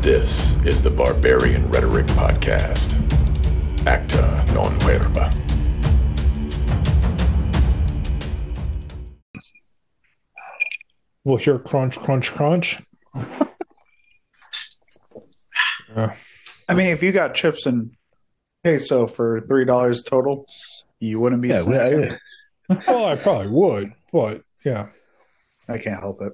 This is the Barbarian Rhetoric Podcast. Acta non verba. We'll hear crunch, crunch, crunch. yeah. I mean, if you got chips and queso for three dollars total, you wouldn't be. Yeah, we- snacking. I- Well, I probably would, but yeah. I can't help it.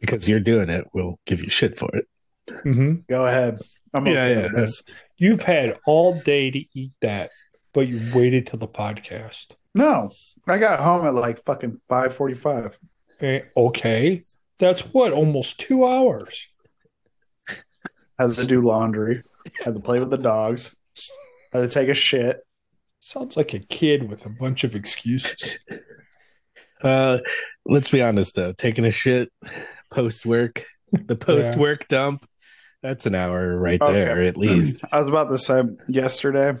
because you're doing it, we'll give you shit for it. Hmm Go ahead. I'm Yeah, okay yeah. this. You've had all day to eat that, but you waited till the podcast. No, I got home at like fucking five forty-five. Eh, okay. That's what, almost two hours. Had to do laundry. Had to play with the dogs. Had to take a shit. Sounds like a kid with a bunch of excuses. Uh, let's be honest though, taking a shit post work, the post work dump, that's an hour right there at least. I was about to say yesterday,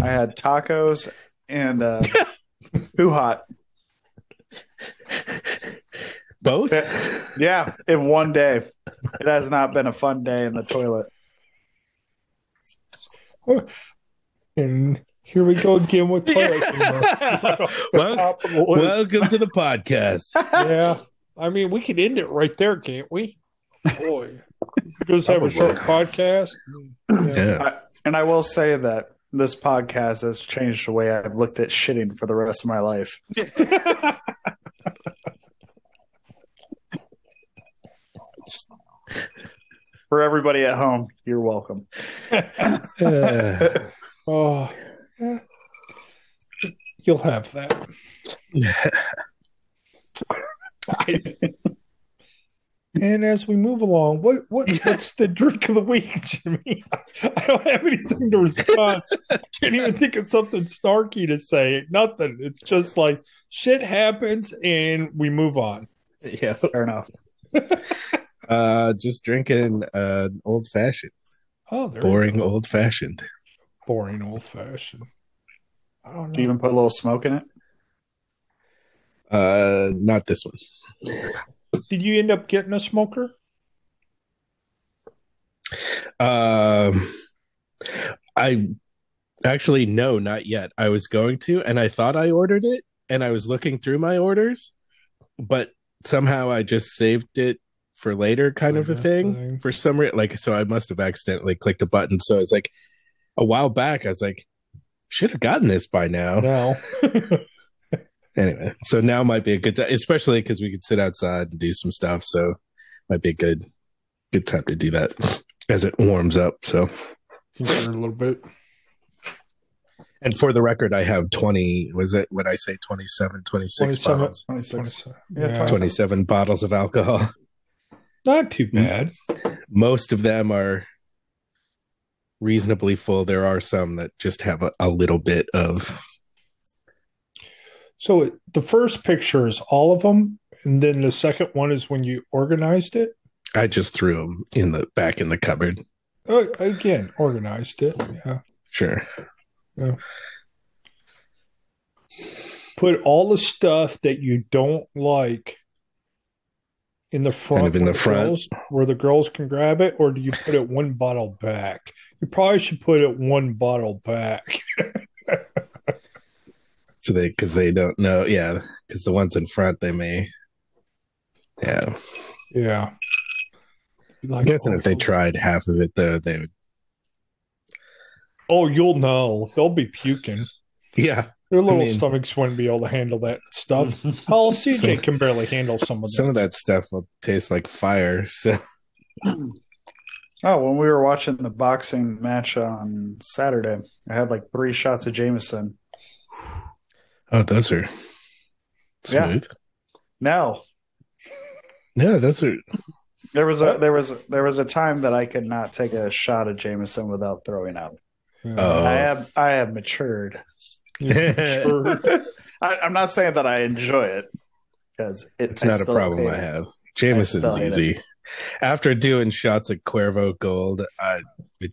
I had tacos and uh, Who Hot. Both? Yeah, in one day. It has not been a fun day in the toilet. And here we go again with toilet humor. The Well, the. Welcome to the podcast. yeah. I mean, we could end it right there, can't we? Boy, just have a short podcast. Yeah. And I will say that this podcast has changed the way I've looked at shitting for the rest of my life. For everybody at home, you're welcome. Uh, Oh, yeah. You'll have that. and as we move along, what what what's the drink of the week, Jimmy? I don't have anything to respond. I can't even think of something snarky to say. Nothing. It's just like shit happens and we move on. yeah. Fair enough. Uh, just drinking uh, old fashioned, Oh, boring old fashioned. boring old fashioned. I don't Do you even put a little smoke in it? Uh, not this one. Did you end up getting a smoker? Um, I actually no, not yet. I was going to, and I thought I ordered it, and I was looking through my orders, but somehow I just saved it for later, kind of a thing. thing. For some reason, like so, I must have accidentally clicked a button. So I was like, a while back, I was like, should have gotten this by now. No. Anyway, so now might be a good time, especially because we could sit outside and do some stuff. So might be a good, good time to do that as it warms up. So. Consider a little bit. And for the record, I have 20, was it, when I say, 27, 26 27. bottles, 26. Yeah, Yeah, 27 bottles of alcohol. Not too bad. Most of them are reasonably full. There are some that just have a, a little bit of, So the first picture is all of them, and then the second one is when you organized it. I just threw them in the back in the cupboard. Oh, again, organized it. Yeah. Sure. Yeah. Put all the stuff that you don't like in the front, Kind of in where the front. girls- where the girls can grab it, or do you put it one bottle back? You probably should put it one bottle back. So they, because they don't know. Yeah. Because the ones in front, they may. Yeah. Yeah. Be I'm Like, guessing oh, if they tried half of it, though, they would. oh, you'll know. They'll be puking. Yeah. Their little mean- stomachs wouldn't be able to handle that stuff. Oh, Hell, CJ Some- can barely handle some of that Some of that stuff will taste like fire. So, Oh, when we were watching the boxing match on Saturday, I had like three shots of Jameson. Oh, those are Yeah. smooth. No, Yeah, those are. there was a there was there was a time that I could not take a shot of Jameson without throwing up. Oh. I have I have matured. Sure. I, I'm not saying that I enjoy it because it, It's not a problem I have. Jameson's still easy. After doing shots of Cuervo Gold, I it,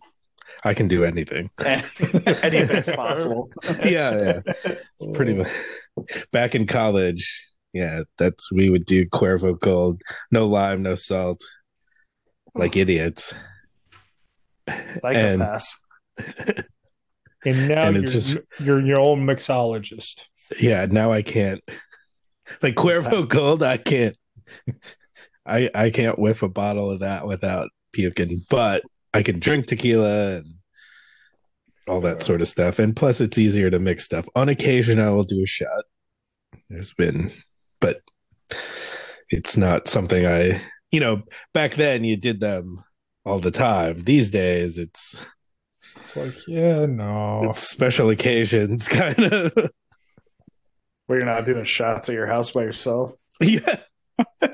I can do anything. Anything's possible. yeah, yeah. It's pretty much back in college. Yeah, that's we would do Cuervo Gold, no lime, no salt, like idiots. Psychopaths. And now And you're, it's just- you're your own mixologist. Yeah, now I can't. Like Cuervo Gold, I can't. I I can't whiff a bottle of that without puking, but I can drink tequila and all that sort of stuff. And plus, it's easier to mix stuff. On occasion, I will do a shot. There's been, but it's not something I, you know, back then you did them all the time. These days, it's It's like, yeah, no. it's special occasions, kind of. Where you're not doing shots at your house by yourself. Yeah.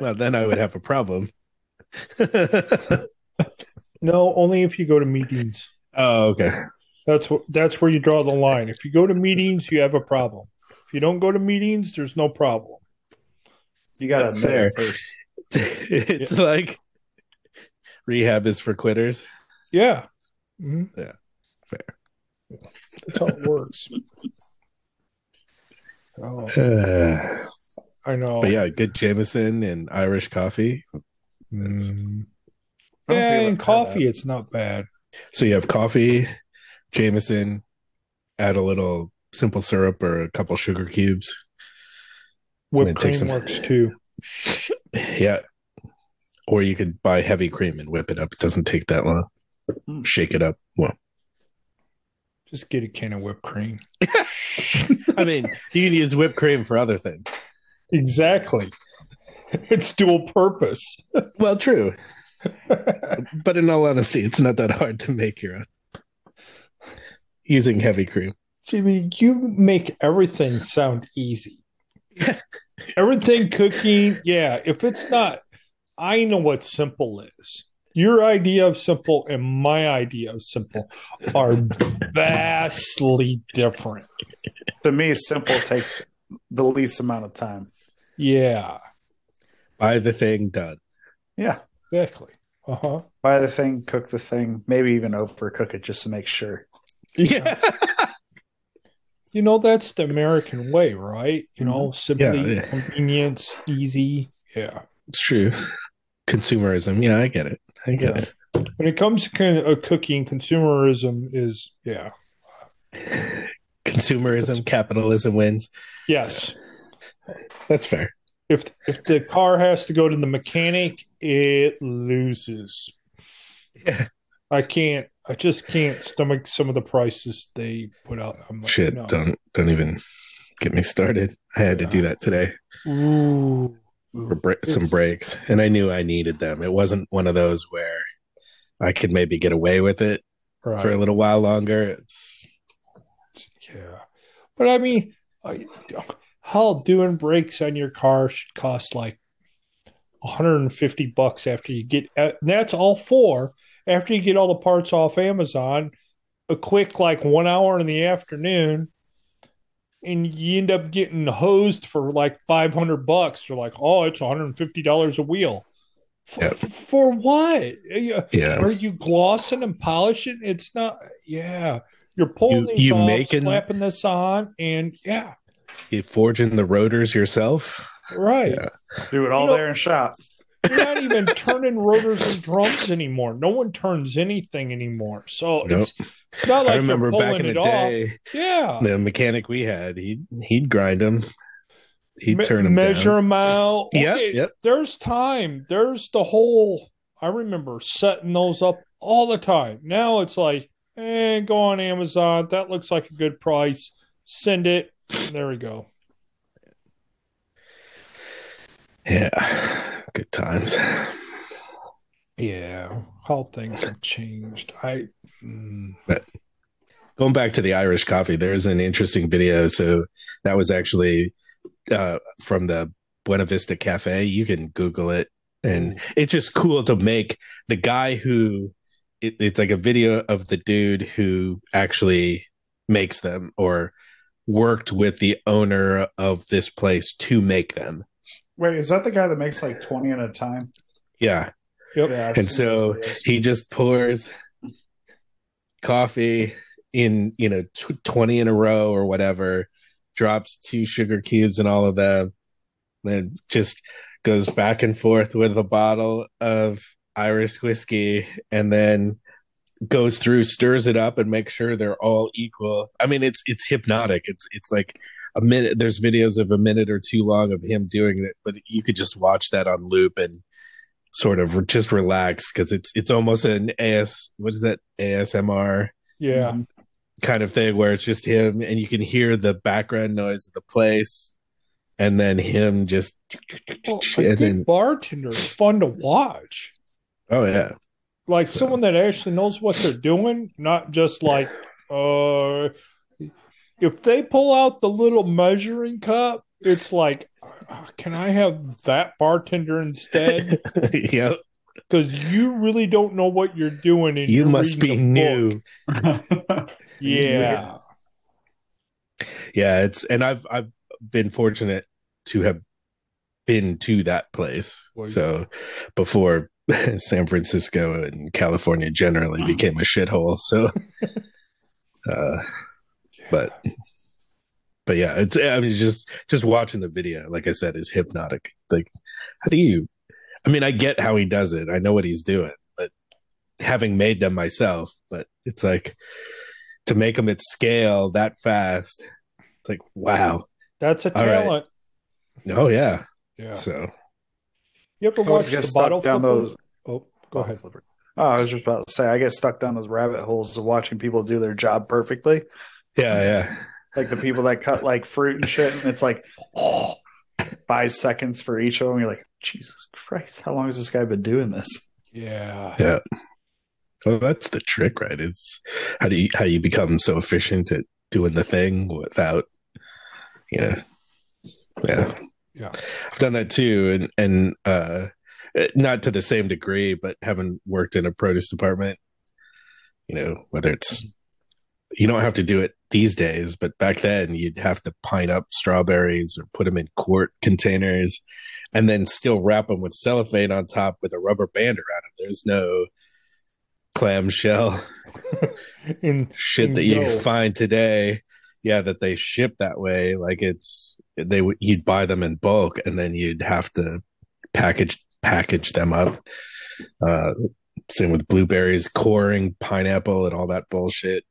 well, then I would have a problem. No, only if you go to meetings. oh, okay. That's what that's where you draw the line. If you go to meetings, you have a problem. If you don't go to meetings, there's no problem. You got to That's admit fair. first. it's like rehab is for quitters. Yeah. Mhm. Yeah, fair. That's how it works. Oh, Uh, I know. but yeah, good Jameson and Irish coffee. Mm. I don't Yeah, I've and coffee, it's not bad. So you have coffee, Jameson, add a little simple syrup or a couple sugar cubes. And then Whipped take cream some- works too. Yeah. Or you could buy heavy cream and whip it up. It doesn't take that long. Mm. Shake it up. Well, Just get a can of whipped cream. I mean, you can use whipped cream for other things. Exactly. It's dual purpose. Well, true. But in all honesty, it's not that hard to make your own using heavy cream. Jimmy, you make everything sound easy. everything cooking, yeah. If it's not, I know what simple is. Your idea of simple and my idea of simple are vastly different. To me, simple takes the least amount of time. Yeah, Buy the thing done. Yeah. Exactly. Uh huh. Buy the thing, cook the thing, maybe even overcook it just to make sure. Yeah. You know, that's the American way, right? You know, simply Mm-hmm. Yeah, yeah. convenience, easy. Yeah. It's true. Consumerism. Yeah, I get it. I get Yeah. it. When it comes to kind of cooking, consumerism is, yeah. Consumerism, capitalism wins. Yes. That's fair. if if the car has to go to the mechanic, it loses. Yeah. I can't. I just can't stomach some of the prices they put out. I'm like, Shit, no. don't don't even get me started. I had to do that today Ooh, for some brakes, and I knew I needed them. It wasn't one of those where I could maybe get away with it right. for a little while longer. It's yeah, but I mean, I, hell, doing brakes on your car should cost like 150 bucks after you get. uh, That's all for after you get all the parts off Amazon. A quick like one hour in the afternoon, and you end up getting hosed for like 500 bucks. You're like, oh, it's 150 dollars a wheel. For, Yep. for what? Yeah. yeah. Are you glossing and polishing? It's not. Yeah, you're pulling You- these you off, making- slapping this on, and yeah, You forging the rotors yourself. Right. Yeah. Do it all You know- there in shop. You're not even turning rotors and drums anymore. No one turns anything anymore. So Nope. it's it's not like I remember back in the day, off. Yeah, the mechanic we had, he'd he'd grind them, he'd Me- turn them measure down. them out. Yep, Okay, yep. There's time. There's the whole. I remember setting those up all the time. Now it's like, eh, go on Amazon. That looks like a good price. Send it. There we go. Yeah, good times. Yeah, how things have changed. I. mm, Going back to the Irish coffee, there's an interesting video. So that was actually uh, from the Buena Vista Cafe. You can Google it, and it's just cool to make the guy who it, it's like a video of the dude who actually makes them or worked with the owner of this place to make them. Wait, is that the guy that makes like 20 at a time? Yeah. Yep. Yeah, and so those he just pours coffee in you know tw- 20 in a row or whatever drops two sugar cubes and all of them then just goes back and forth with a bottle of irish whiskey and then goes through, stirs it up, and makes sure they're all equal. I mean, it's it's hypnotic. It's it's like a minute. There's videos of a minute or two long of him doing it, but you could just watch that on loop and sort of just relax because it's it's almost an AS. What is that ASMR? Yeah. kind of thing where it's just him and you can hear the background noise of the place and then him just Well, a good then bartender is fun to watch. oh yeah Like So- someone that actually knows what they're doing, not just like, uh, if they pull out the little measuring cup, it's like, can I have that bartender instead? yeah Because you really don't know what you're doing. You must be reading the book. new Yeah. yeah it's and i've i've been fortunate to have been to that place so before san francisco and california generally became a shithole so uh but but yeah it's i mean just just watching the video like i said is hypnotic like how do you i mean i get how he does it i know what he's doing but having made them myself but it's like to make them at scale that fast it's like wow That's a All right. talent. oh yeah Yeah. so You ever watch the bottle down flipper? those. Oh, go oh, ahead. Flipper. Oh, I was just about to say, I get stuck down those rabbit holes of watching people do their job perfectly. Yeah yeah Like the people that cut like fruit and shit, and it's like five seconds for each of them. You're like, Jesus Christ, how long has this guy been doing this? Yeah. yeah well that's the trick right it's how do you how you become so efficient at doing the thing without you know yeah Yeah. i've done that too and and uh not to the same degree but having worked in a produce department you know whether it's you don't have to do it these days but back then you'd have to pine up strawberries or put them in quart containers and then still wrap them with cellophane on top with a rubber band around them there's no clamshell In shit that you find today yeah that they ship that way. Like it's they would you'd buy them in bulk and then you'd have to package package them up uh same with blueberries coring pineapple and all that bullshit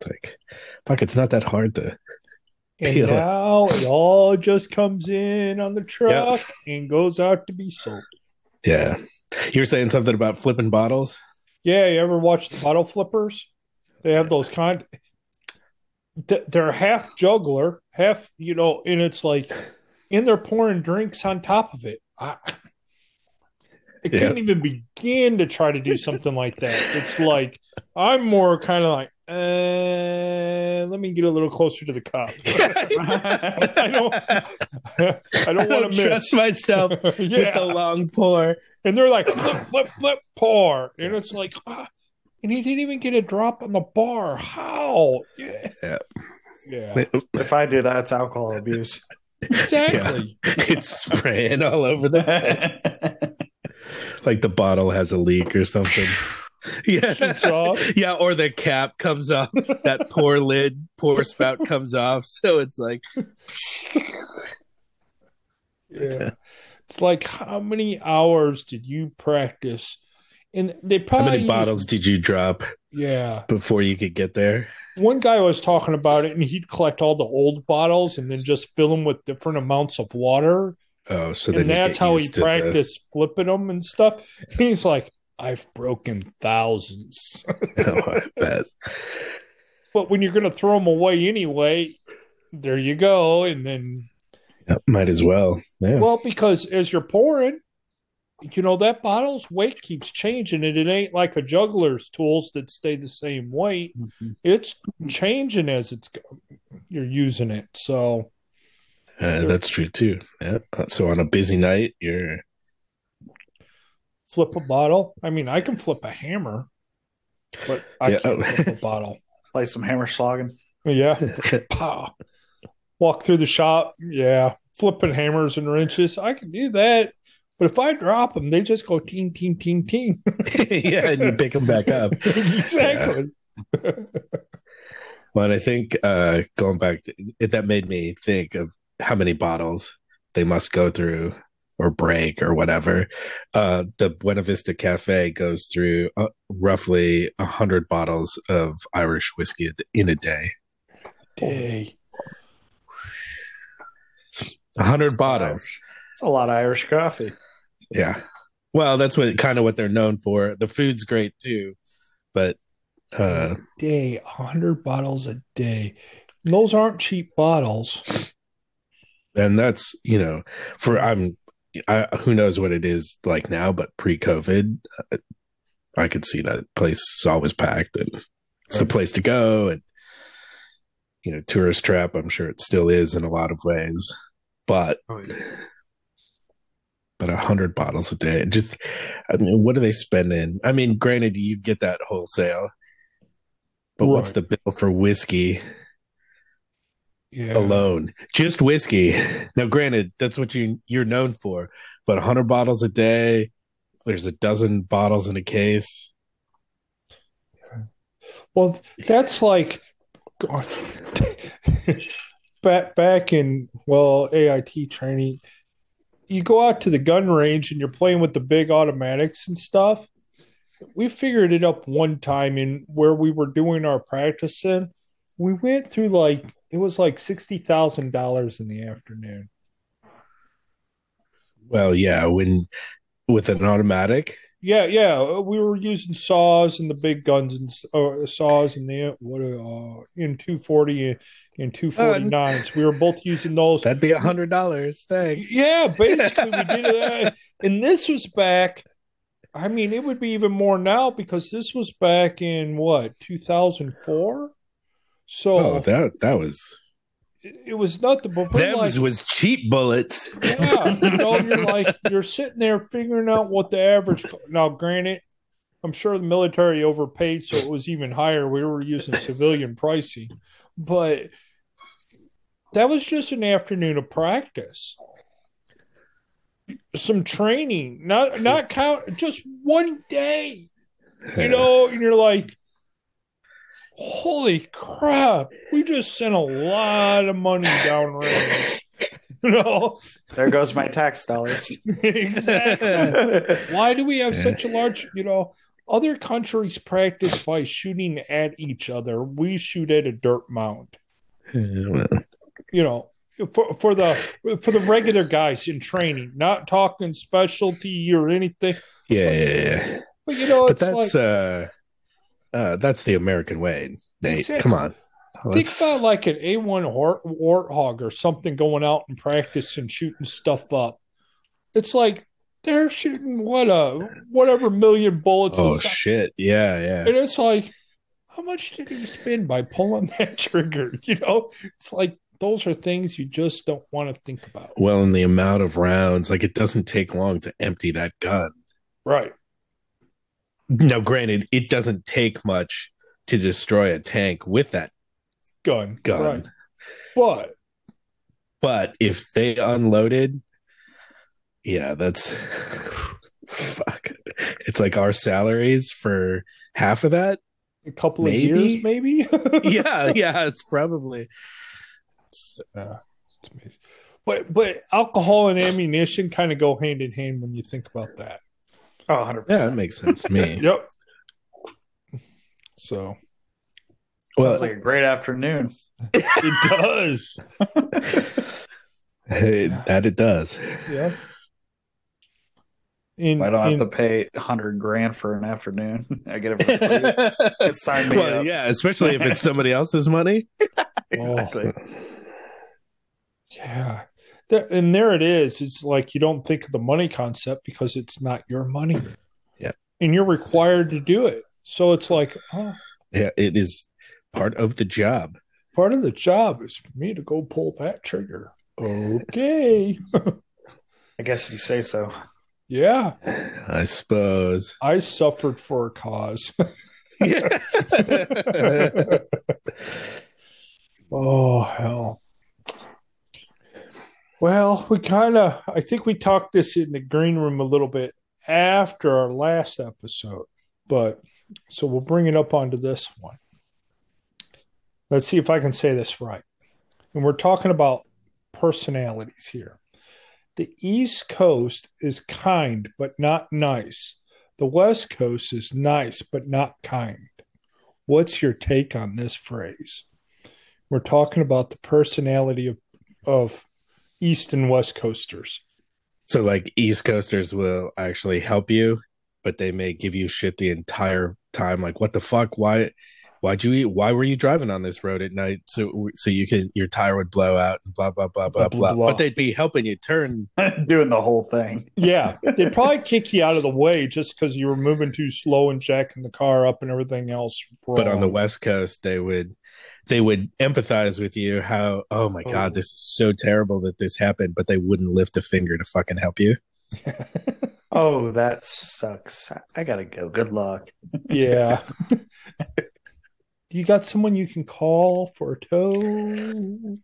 it's like fuck it's not that hard to and Peel it. now it all just comes in on the truck and goes out to be sold. yeah you were saying something about flipping bottles Yeah, you ever watch the bottle flippers? They have those kind. They're half juggler, half you know, and it's like, and they're pouring drinks on top of it. I, I Yeah. couldn't even begin to try to do something like that. It's like I'm more kind of like, uh, let me get a little closer to the cop. I don't, I don't want to miss. trust myself with yeah, a long pour and they're like flip, flip, flip, pour, and it's like, ah, and he didn't even get a drop on the bar. How? Yeah, Yeah. yeah, If I do that, it's alcohol abuse. exactly. it's spraying all over the place like the bottle has a leak or something. Yeah, yeah, or the cap comes off. That poor lid, poor spout comes off. So it's like, Yeah, it's like how many hours did you practice? And they probably how many use- bottles did you drop Yeah, before you could get there? one guy was talking about it, and he'd collect all the old bottles and then just fill them with different amounts of water. Oh, so then and that's how he used to the- practiced flipping them and stuff. And he's like, I've broken thousands. Oh, I bet. but when you're going to throw them away anyway, there you go. And then, Yep, might as well. Yeah. well, because as you're pouring, you know, that bottle's weight keeps changing and it ain't like a juggler's tools that stay the same weight. It's changing as it's go- you're using it. So, Uh, that's true too. Yeah. Uh, So on a busy night, you're flip a bottle. I mean, I can flip a hammer, but I Yeah. can't flip a bottle. Play some hammer slogging. Yeah. Pow. Walk through the shop. Yeah. Flipping hammers and wrenches. I can do that. But if I drop them, they just go ting, ting, ting, ting. yeah, and you pick them back up. exactly. Well, and I think uh, going back, to, it, that made me think of how many bottles they must go through or break or whatever. Uh, the Buena Vista Cafe goes through uh, roughly a hundred bottles of Irish whiskey in a day. Day. A hundred bottles. It's a lot of Irish coffee. Yeah. Well, that's what kind of what they're known for. The food's great too, but uh Day, a hundred bottles a day. And those aren't cheap bottles. and that's you know for i'm I, who knows what it is like now but pre-covid uh, i could see that place is always packed and it's the place to go and you know tourist trap i'm sure it still is in a lot of ways but Oh, yeah. but a hundred bottles a day just i mean what do they spend in i mean granted you get that wholesale but what's the bill for whiskey Yeah. alone just whiskey now granted that's what you you're known for but 100 bottles a day there's a dozen bottles in a case Well, that's like God. back back in well AIT training. You go out to the gun range and you're playing with the big automatics and stuff. We figured it up one time in where we were doing our practice practicing. We went through like it was like sixty thousand dollars in the afternoon. well yeah when with an automatic Yeah, yeah, we were using saws and the big guns and uh, saws and the what uh, in two forty and two forty nines. We were both using those. that'd be a hundred dollars thanks Yeah, basically we did that. And this was back. I mean, it would be even more now because this was back in what two thousand four. So oh uh, that that was it, it was nothing. But we're like, was cheap bullets yeah, you know, you're like you're sitting there figuring out what the average. Now, granted, I'm sure the military overpaid, so it was even higher. We were using civilian pricing, but that was just an afternoon of practice, some training, not not count, just one day. You know, and you're like, holy crap, we just sent a lot of money downrange. You know, There goes my tax dollars. exactly. Why do we have such a large, you know, other countries practice by shooting at each other. We shoot at a dirt mound. You know, for for the for the regular guys in training, not talking specialty or anything. yeah, yeah, yeah. But you know, but it's that's like uh uh that's the american way nate come on think Let's- about like an A one hort, warthog or something going out and practice and shooting stuff up. It's like they're shooting what a whatever million bullets. oh shit yeah yeah And it's like, how much did he spend by pulling that trigger? You know, it's like those are things you just don't want to think about. well and the amount of rounds like it doesn't take long to empty that gun Right. Now granted it doesn't take much to destroy a tank with that Gun. gun Right. But but if they unloaded yeah that's fuck it's like our salaries for half of that a couple Maybe. of years, maybe. yeah yeah it's probably It's, uh, it's amazing. But but alcohol and ammunition kind of go hand in hand when you think about that. Oh, 100%. yeah that makes sense to me Yep. So well Sounds like a great afternoon. it does. Hey, that it does. Yeah. In, I don't have to pay 100 grand for an afternoon. I get it for free. Sign me well, up. yeah, especially if it's somebody else's money. exactly. Oh. Yeah. There, and there it is. It's like you don't think of the money concept because it's not your money. Yeah. And you're required to do it. So it's like, oh, Yeah, it is part of the job. part of the job is for me to go pull that trigger. Okay. I guess if you say so. yeah. I suppose. I suffered for a cause. Oh hell. Well, we kind of I think we talked this in the green room a little bit after our last episode, but so we'll bring it up onto this one. Let's see if I can say this right. And we're talking about personalities here. the East Coast is kind but not nice. The West Coast is nice but not kind. What's your take on this phrase? We're talking about the personality of, of East and West Coasters. So like East Coasters will actually help you, but they may give you shit the entire time. Like, what the fuck? Why? Why'd you eat? Why were you driving on this road at night? So so you can your tire would blow out and blah blah blah blah blah. Blah, blah. But they'd be helping you turn. Doing the whole thing. Yeah, they'd probably kick you out of the way just because you were moving too slow and jacking the car up and everything else. But on the. West Coast, they would they would empathize with you. How oh my Oh. god, this is so terrible that this happened, but they wouldn't lift a finger to fucking help you. Oh, that sucks. I gotta go. Good luck. yeah. you got someone you can call for a tow?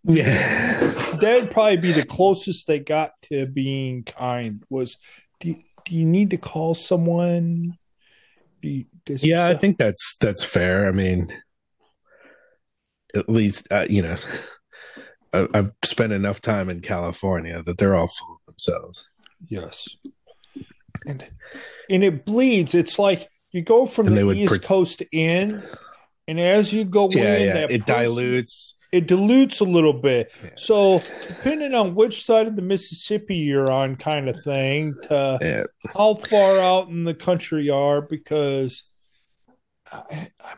Yeah. That'd probably be the closest they got to being kind. Was do you, do you need to call someone? Do you, Yeah, I think that's that's fair. I mean, at least uh, you know, I, I've spent enough time in California that they're all full of themselves. Yes. And and it bleeds. It's like you go from And the East pre- Coast in, and as you go Yeah, in, yeah, that it person- dilutes. It dilutes a little bit. Yeah. So depending on which side of the Mississippi you're on, kind of thing, to Yeah, how far out in the country you are, because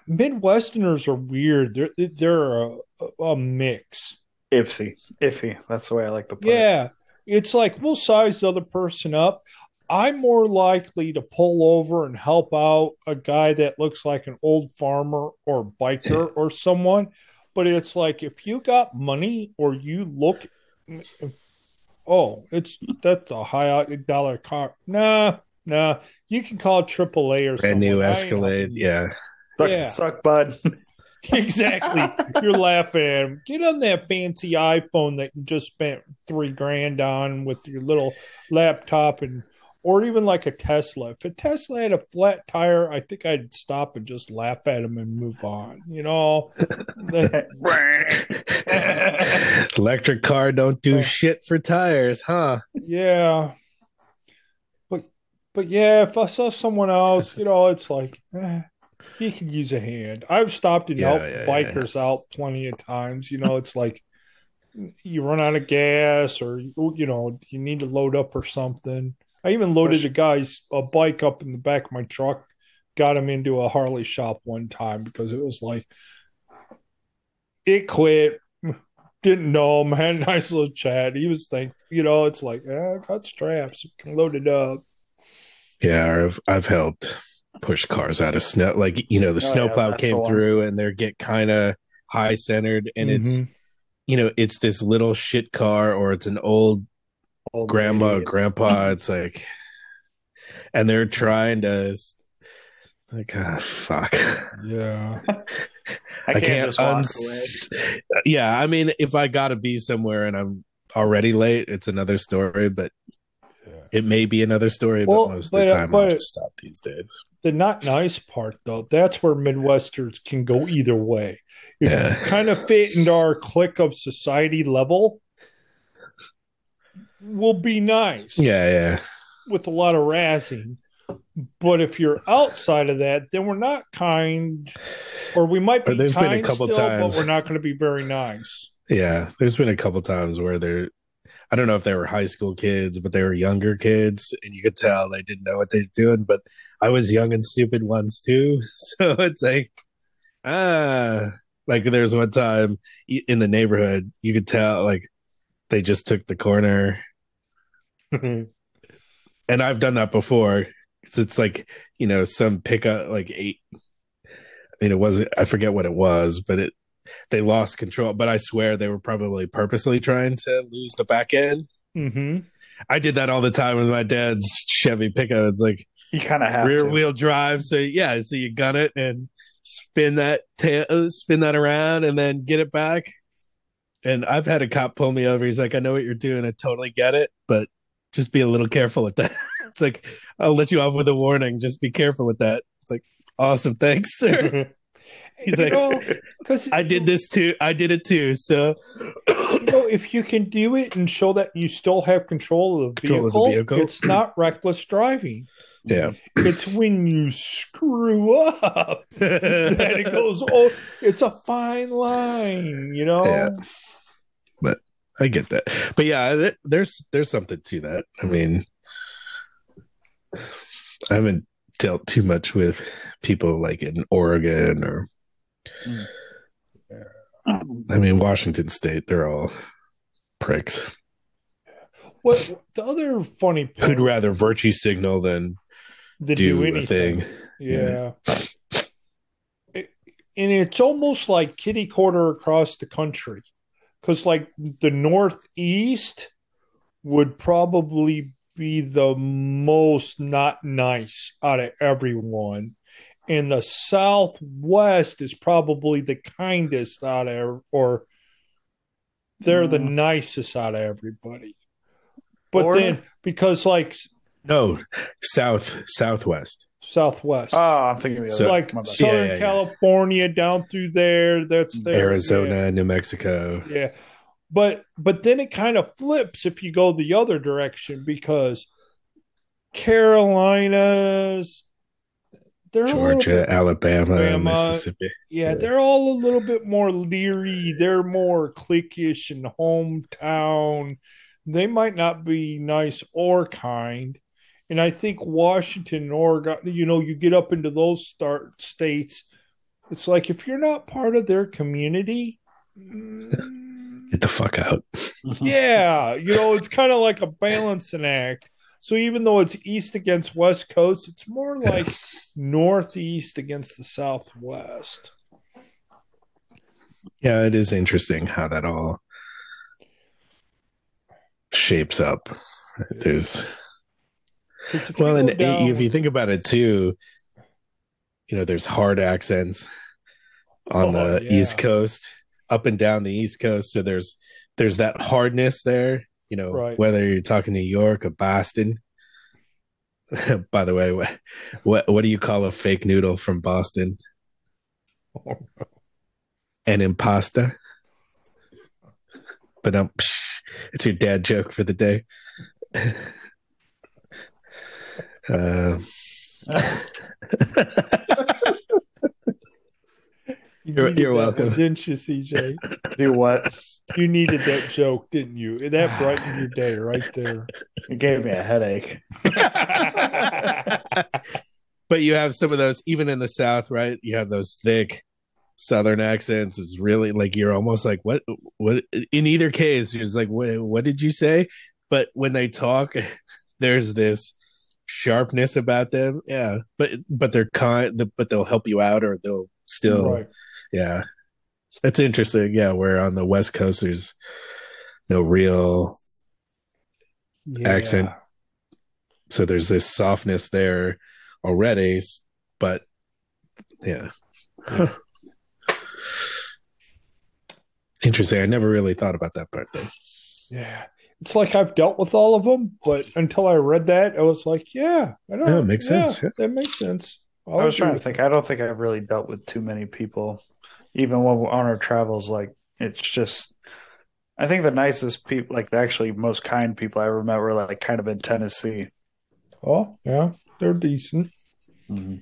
Midwesterners are weird. They're they're a, a mix. Iffy. Iffy. That's the way I like to put it. Yeah, it's like we'll size the other person up. I'm more likely to pull over and help out a guy that looks like an old farmer or biker or someone. But it's like if you got money or you look, oh, it's that's a high dollar car. Nah, nah, you can call AAA or brand new someone. I Escalade. helping you. Yeah, Sucks Yeah. suck, bud. Exactly. You're laughing. Get on that fancy iPhone that you just spent three grand on with your little laptop and or even like a Tesla. If a Tesla had a flat tire, I think I'd stop and just laugh at him and move on. You know? electric car don't do shit for tires, huh? yeah. But yeah, if I saw someone else, you know, it's like eh, he could use a hand. I've stopped and Yeah, helped yeah, yeah, bikers out plenty of times. You know, it's like you run out of gas or you know you need to load up or something. I even loaded a guy's a bike up in the back of my truck, got him into a Harley shop one time because it was like it quit. Didn't know him, had a nice little chat. He was thankful, you know. It's like, yeah, I got straps, can load it up. Yeah, or I've I've helped push cars out of snow. Like you know, the Oh, yeah, snowplow that's the came one. through and they get kind of high centered, and it's Mhm. you know it's this little shit car or it's an old Old grandma, lady. grandpa. It's like, and they're trying to. Like ah, fuck. yeah. I can't, just walk uns- Yeah, I mean, if I gotta be somewhere and I'm already late, it's another story. But Yeah. It may be another story. Well, but most of the uh, time, I'll just stop these days. the not nice part though that's where midwesters can go either way if Yeah. you kind of fit into our clique of society level we'll be nice Yeah, yeah. with a lot of razzing but if you're outside of that then we're not kind or we might be Or there's been a couple still, times- but we're not going to be very nice Yeah, there's been a couple times where they're, I don't know if they were high school kids, but they were younger kids, and you could tell they didn't know what they were doing. But I was young and stupid once too, so it's like, ah, like there's one time in the neighborhood, you could tell like they just took the corner, and I've done that before. 'cause it's like you know some pickup like eight. I mean, it wasn't. I forget what it was, but it they lost control. But I swear they were probably purposely trying to lose the back end. mm-hmm. I did that all the time with my dad's Chevy pickup. It's like You kind of have rear to. wheel drive. So yeah, so you gun it and spin that tail, spin that around, and then get it back. And I've had a cop pull me over. He's like, "I know what you're doing. I totally get it, but just be a little careful with that." it's like I'll let you off with a warning. Just be careful with that. It's like awesome, thanks, sir. He's like, because I did this too. I did it too. So you know, if you can do it and show that you still have control of the Control vehicle, of the vehicle. it's not reckless driving. yeah, It's when you screw up that it goes. Oh, it's a fine line, you know. Yeah. I get that. But yeah, th- there's there's something to that. I mean, I haven't dealt too much with people like in Oregon or Mm. I mean Washington State. They're all pricks What the other funny part who'd rather virtue signal than do, a anything. thing. Yeah. It- and it's almost like kitty corner across the country. Because, like, the Northeast would probably be the most not nice out of everyone. And the Southwest is probably the kindest out of, or they're the Mm. nicest out of everybody. But Florida? then, because, like, No, south southwest. Southwest. Oh, I'm thinking of So- like. Southern Yeah, yeah, yeah. California down through there. That's there. Arizona, New Mexico. Yeah. yeah. But but then it kind of flips if you go the other direction because Carolinas, they're Georgia, bit- Alabama, Alabama. Mississippi. yeah, yeah. they're all a little bit more leery. They're more cliquish and hometown. They might not be nice or kind. And I think Washington Oregon, you know, you get up into those start states, it's like if you're not part of their community, mm, Get the fuck out. yeah, you know, it's kind of like a balancing act. So even though it's east against west coast, it's more like northeast against the southwest. Yeah, it is interesting how that all shapes up. There's well, and down- if you think about it too, you know, there's hard accents on Oh, the yeah. East Coast, up and down the East Coast. So there's there's that hardness there. You know, Right. whether you're talking New York or Boston. By the way, what, what what do you call a fake noodle from Boston? An impasta. But um, it's your dad joke for the day. uh, You're- you're welcome. one, didn't you, CJ? Do what? You needed that joke, didn't you? That brightened your day right there. It gave me a headache. but you have some of those even in the south right you have those thick southern accents it's really like you're almost like what what in either case you're just like what, what did you say but when they talk there's this sharpness about them yeah but but they're kind but they'll help you out or they'll still right. Yeah that's interesting yeah where on the west coast there's no real Yeah. accent. so there's this softness there already but yeah interesting i never really thought about that part though Yeah. It's like I've dealt with all of them, but until I read that, I was like, yeah, I don't know. Yeah, it makes sense, yeah. That makes sense. I was trying to think. I don't think I've really dealt with too many people, even when we're on our travels. Like it's just, I think the nicest people, like the actually most kind people I ever met, were like kind of in Tennessee. Oh, yeah. They're decent. Mm-hmm.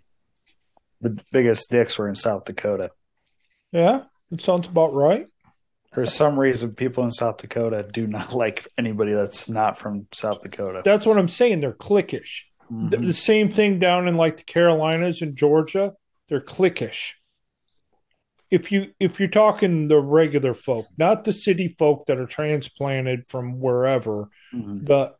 The biggest dicks were in South Dakota. Yeah. It sounds about right. For some reason, people in South Dakota do not like anybody that's not from South Dakota. That's what I'm saying. They're cliquish. The, Mhm. the same thing down in like the Carolinas and Georgia. They're cliquish. If you if you're talking the regular folk, not the city folk that are transplanted from wherever, Mhm. the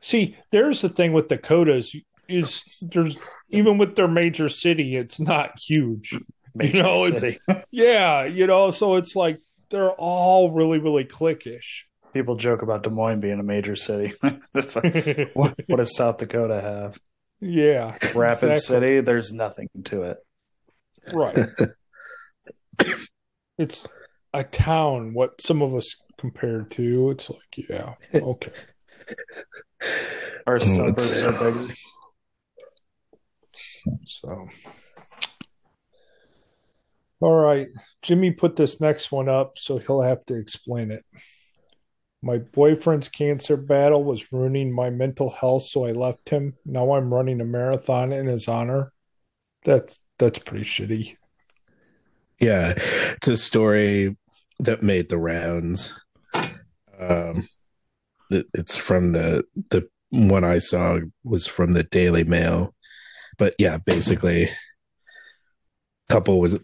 see there's the thing with dakotas is there's even with their major city it's not huge Major know, it's- yeah you know so it's like they're all really really cliquish People joke about Des Moines being a major city. what, what does South Dakota have? yeah Rapid exactly. City. There's nothing to it. right it's a town what some of us compared to it's like yeah okay Our Oh, suburbs are bigger. so All right. Jimmy put this next one up, so he'll have to explain it. My boyfriend's cancer battle was ruining my mental health, so I left him. Now I'm running a marathon in his honor. That's that's pretty shitty. Yeah, it's a story that made the rounds. Um, it's from the the one I saw was from the Daily Mail, but yeah, basically, couple was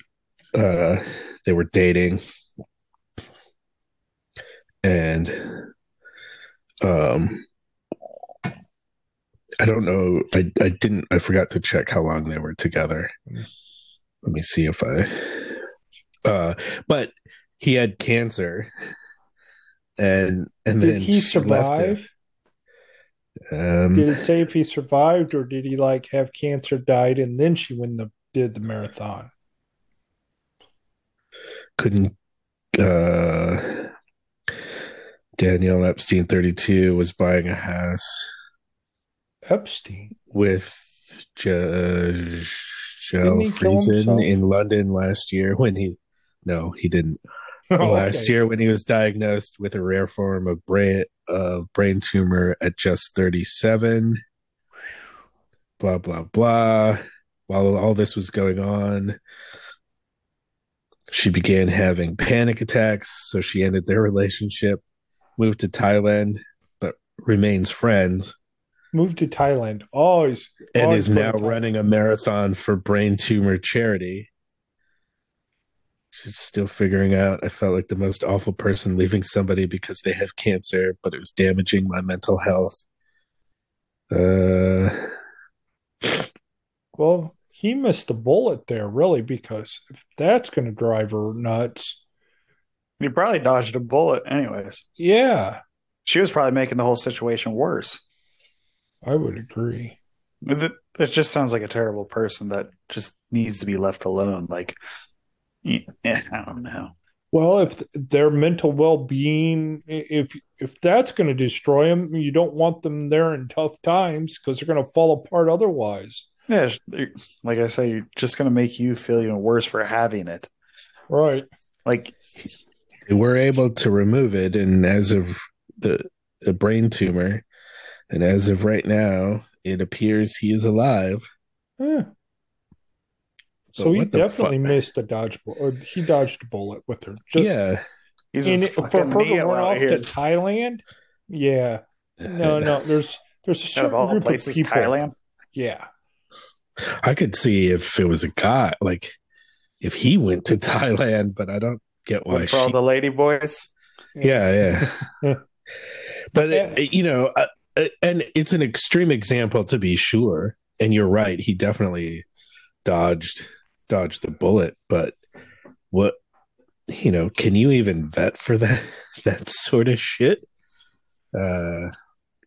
uh they were dating, and um, I don't know. I I didn't. I forgot to check how long they were together. Let me see if I. Uh, but he had cancer, and and Did then he survive? Um, Did it say if he survived, or did he like have cancer, died, and then she win the did the marathon? couldn't. Uh, Danielle Epstein, thirty-two, was buying a house Epstein. with J- Didn't Friesen in London last year when he. No, he didn't. Oh, last okay. year when he was diagnosed with a rare form of brain of brain tumor at just 37 blah blah blah while all this was going on she began having panic attacks so she ended their relationship moved to thailand but remains friends. Moved to Thailand. Oh, he's and oh, is now running a marathon for brain tumor charity. She's still figuring out i felt like the most awful person leaving somebody because they have cancer but it was damaging my mental health. Uh Well, he missed a bullet there, really, because if that's going to drive her nuts, He probably dodged a bullet, anyways. yeah, She was probably making the whole situation worse. I would agree. It, it just sounds like a terrible person that just needs to be left alone. Like, yeah, I don't know. Well, if their mental well-being, if if that's going to destroy them, you don't want them there in tough times because they're going to fall apart otherwise. Yeah, like I say, you're just going to make you feel even worse for having it. Right. Like, were able to remove it and as of the a brain tumor and as of right now it appears he is alive Yeah. So he definitely fuck? missed a dodgeball. Or he dodged a bullet with her. Just yeah he's and a it- for her fucking run off here. to Thailand. Yeah. No, uh, no. There's there's a Out of certain all group places, of people. Thailand. Yeah. I could see if it was a guy, like if he went to Thailand, but I don't get why. for all the lady boys. yeah, yeah. but Yeah. it- you know, uh, uh, and it's an extreme example to be sure. And you're right; he definitely dodged dodged the bullet. But what you know, can you even vet for that that sort of shit? Uh,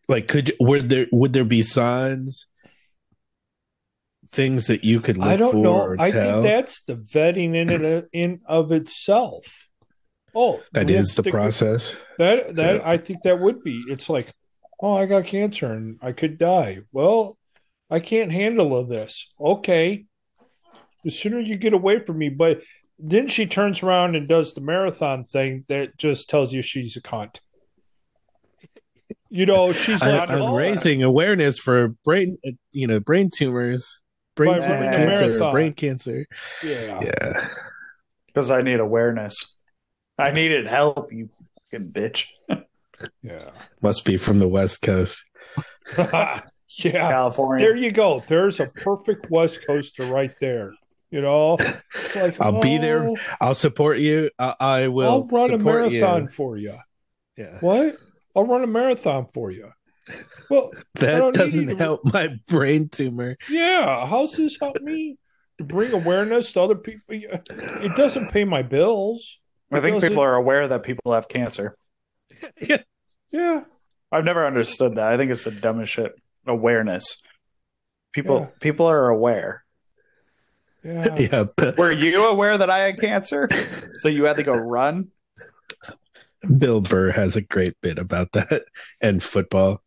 like, could would there would there be signs? Things that you could look I don't for know. or I tell? think that's the vetting in it in of itself. Oh, that is the stick with- process. That that Yeah. I think that would be. It's like, oh, I got cancer and I could die. Well, I can't handle this. Okay. The sooner you get away from me, but then she turns around and does the marathon thing that just tells you she's a cunt. You know, she's I, like, I'm raising awareness for brain, uh, you know, brain tumors, brain By tumor running cancer, marathon. brain cancer. Yeah. Yeah, Because I need awareness. I needed help, you fucking bitch. Yeah. must be from the West Coast. yeah. California. There you go. There's a perfect West Coaster right there. You know, it's like I'll be there. oh, I'll support you. I, I will I'll run a marathon you. for you. Yeah, What? I'll run a marathon for you. Well, that doesn't to- help my brain tumor. yeah. How's this help me to bring awareness to other people? It doesn't pay my bills. I think people it- are aware that people have cancer. Yeah. I've never understood that. I think it's the dumbest shit. Awareness. People Yeah. people are aware. Yeah. yeah, but Were you aware that I had cancer? So you had to go run? Bill Burr has a great bit about that and football.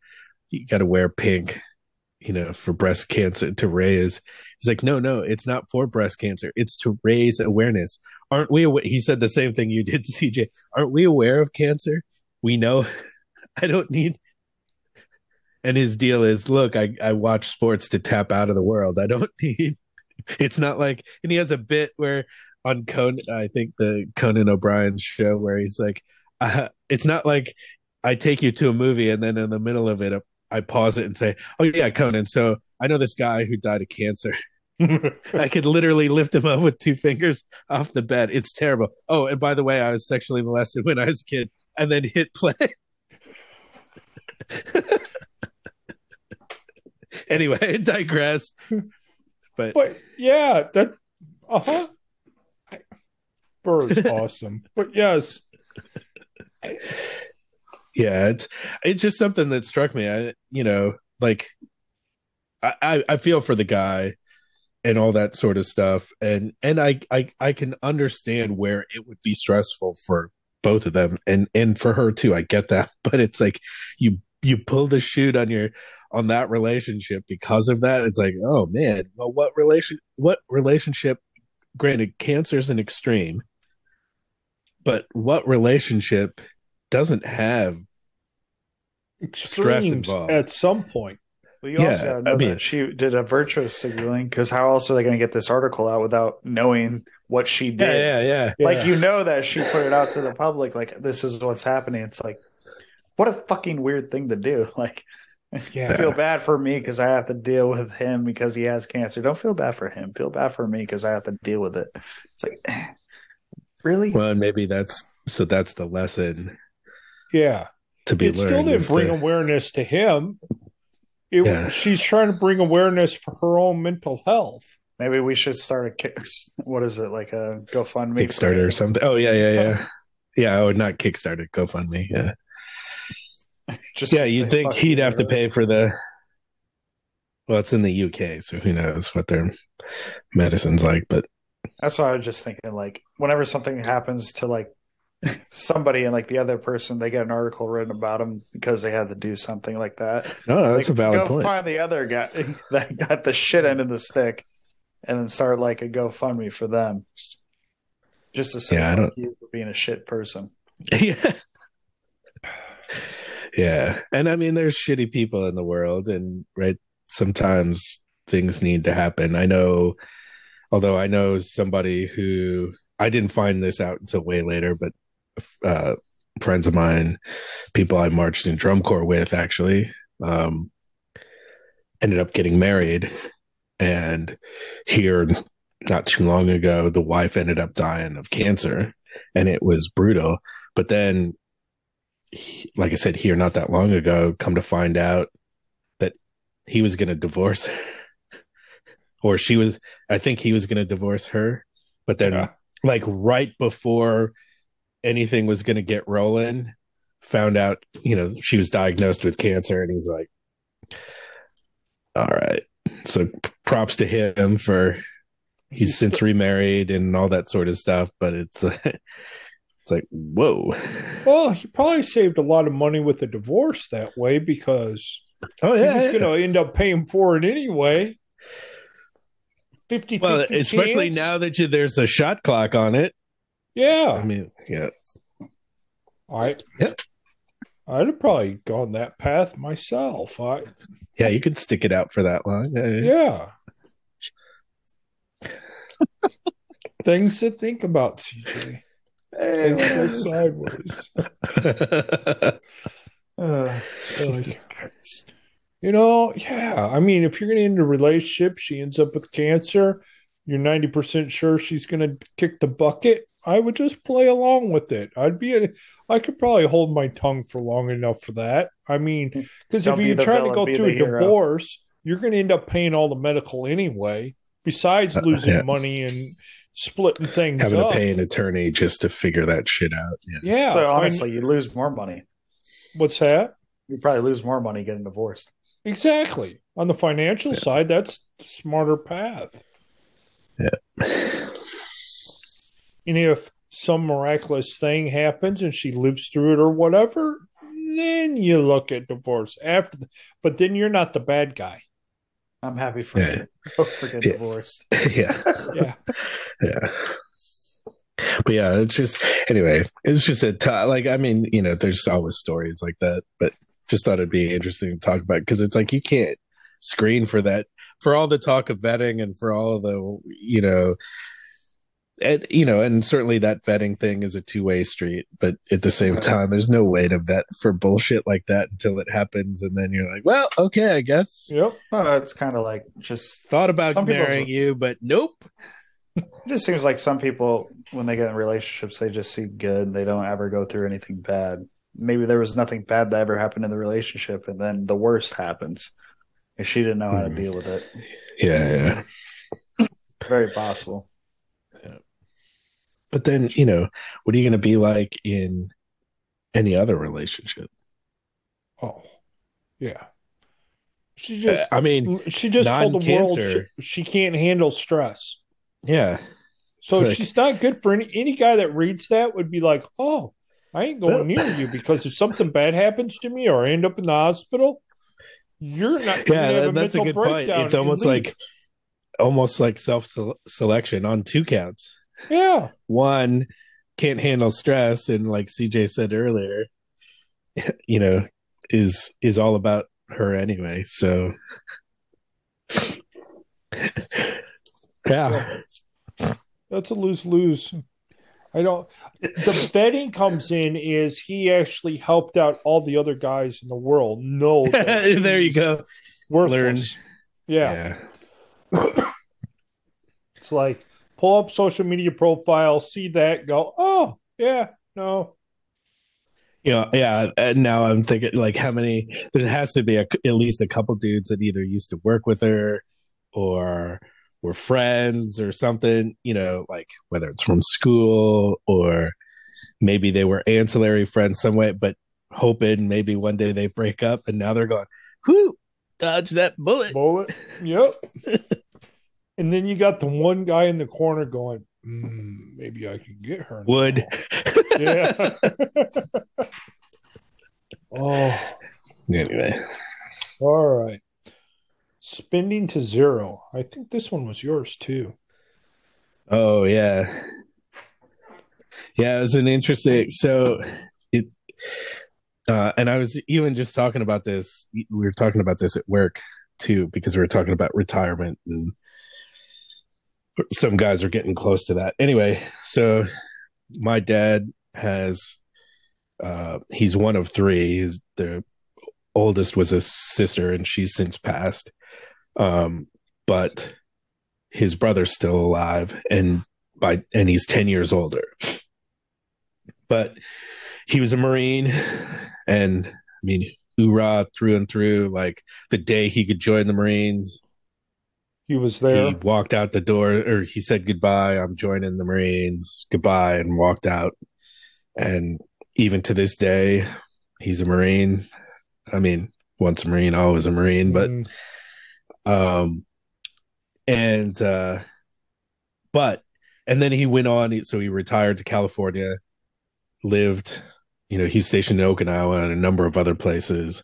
You got to wear pink. you know, for breast cancer to raise. He's like, no, no, it's not for breast cancer. It's to raise awareness. Aren't we? He said the same thing you did, to CJ. Aren't we aware of cancer? We know. I don't need. And his deal is, look, I I watch sports to tap out of the world. I don't need. It's not like, and he has a bit where on Conan, I think the Conan O'Brien show where he's like, uh, it's not like I take you to a movie and then in the middle of it, I pause it and say, "Oh yeah, Conan. So I know this guy who died of cancer. I could literally lift him up with two fingers off the bed. It's terrible. Oh, and by the way, I was sexually molested when I was a kid, and then hit play. anyway, I digress. But, But yeah, that uh huh. Burr's awesome. But yes, yeah, it's it's just something that struck me. I you know, like I, I feel for the guy and all that sort of stuff. And and I, I I can understand where it would be stressful for both of them and and for her too. I get that. But it's like you you pull the shoot on your on that relationship because of that. It's like, oh man, well what relation what relationship granted cancer is an extreme, but what relationship doesn't have extremes involved. at some point. Well, you also Yeah, gotta know I mean- that she did a virtuous signaling because how else are they going to get this article out without knowing what she did? Yeah, yeah, yeah. Like Yeah. you know that she put it out to the public, like this is what's happening. It's like, what a fucking weird thing to do. Like, Yeah. feel bad for me because I have to deal with him because he has cancer. Don't feel bad for him. Feel bad for me because I have to deal with it. It's like, really? Well, maybe that's so that's the lesson Yeah. To be It still didn't bring the- awareness to him. It, Yeah. She's trying to bring awareness for her own mental health. Maybe we should start a kick. What is it like a GoFundMe? Kickstarter or something. Oh yeah, yeah, yeah. Yeah, oh not Kickstarter, GoFundMe. Yeah. Just Yeah, you'd think he'd you, have to pay for the well, it's in the UK, so who knows what their medicine's like, but That's why I was just thinking. Like, whenever something happens to like somebody and like the other person, they get an article written about them because they had to do something like that. no, no that's Like, a valid go point. Find the other guy that got the shit end of the stick, and then start like a GoFundMe for them, just to say Yeah, I don't- you for being a shit person. yeah. Yeah. And I mean there's shitty people in the world and right sometimes things need to happen. I know although I know somebody who I didn't find this out until way later, but uh friends of mine, people I marched in drum corps with actually, um ended up getting married. And here not too long ago the wife ended up dying of cancer and it was brutal. But then like i said here not that long ago come to find out that he was going to divorce her. Or she was i think he was going to divorce her but then Yeah. like right before anything was going to get rolling found out you know she was diagnosed with cancer and he's like all right so props to him for he's since remarried and all that sort of stuff but it's it's like whoa Well, he probably saved a lot of money with the divorce that way because oh yeah, was yeah. going to end up paying for it anyway. 50 well 50 especially chance? now that you, there's a shot clock on it Yeah. i mean yeah I, Yep. I'd have probably gone that path myself. I, yeah you could stick it out for that long yeah. Things to think about, CJ. Things go sideways. Uh, like, you know, yeah. I mean, if you're going to end a relationship, she ends up with cancer, you're 90% sure she's going to kick the bucket. I would just play along with it. I'd be, a, I could probably hold my tongue for long enough for that. I mean, because if Don't be you're the trying to go through a hero. divorce, you're going to end up paying all the medical anyway, besides Uh, losing yeah. money and splitting things having up. to pay an attorney just to figure that shit out yeah Yeah. so I- honestly, you lose more money. what's that? You probably lose more money getting divorced. Exactly. On the financial Yeah. side, that's the smarter path. And if some miraculous thing happens and she lives through it or whatever, then you look at divorce after. The, but then you're not the bad guy. I'm happy for Yeah. you. Both for Yeah. divorced. yeah. Yeah. Yeah. But yeah, it's just anyway, it's just a t- like I mean, you know, there's always stories like that, but just thought it'd be interesting to talk about because it's like you can't screen for that for all the talk of vetting and for all the you know and you know and certainly that vetting thing is a two-way street but at the same time there's no way to vet for bullshit like that until it happens and then you're like well okay i guess Yep. Uh, it's kind of like just thought about marrying you but nope It just seems like some people, when they get in relationships, they just see good. They don't ever go through anything bad. Maybe there was nothing bad that ever happened in the relationship, and then the worst happens. And she didn't know how to Hmm. deal with it. yeah yeah Very possible. But then, you know, what are you going to be like in any other relationship? Oh, yeah. She Uh, just I mean, she just told the world she, she can't handle stress. yeah, So Like- she's not good for any any guy that reads that would be like, oh, I ain't going near you because if something bad happens to me or I end up in the hospital, you're not. yeah, have that's a good point. It's almost leave. like almost like self selection on two counts. Yeah, One can't handle stress, and like CJ said earlier, you know, is is all about her anyway. So, yeah, that's a lose lose. I don't. The betting comes in is he actually helped out all the other guys in the world. No, there you go. Worthless. Yeah. yeah. It's like pull up social media profile, see that, go, oh yeah, no, you know, yeah. And now I'm thinking, like, how many? There has to be a, at least a couple dudes that either used to work with her or were friends or something. You know, like whether it's from school or maybe they were ancillary friends some way, but hoping maybe one day they break up and now they're going, whoo, dodge that bullet. bullet. Yep. and then you got the one guy in the corner going, "Hmm, maybe I could get her. Would. Yeah. oh, anyway. all right. Spending to zero. I think this one was yours too. Oh yeah. Yeah, it was an interesting so it uh and I was even just talking about this we were talking about this at work too because we were talking about retirement and some guys are getting close to that. Anyway, so my dad has uh he's one of 3. His the oldest was a sister and she's since passed. Um but his brother's still alive and by and he's 10 years older but he was a marine and i mean hoorah through and through like the day he could join the marines He was there. he walked out the door or he said goodbye i'm joining the marines. Goodbye and walked out. And even to this day he's a marine. I mean once a marine always a marine but Mm, um and uh but and then he went on so he retired to california lived you know he's stationed in okinawa and a number of other places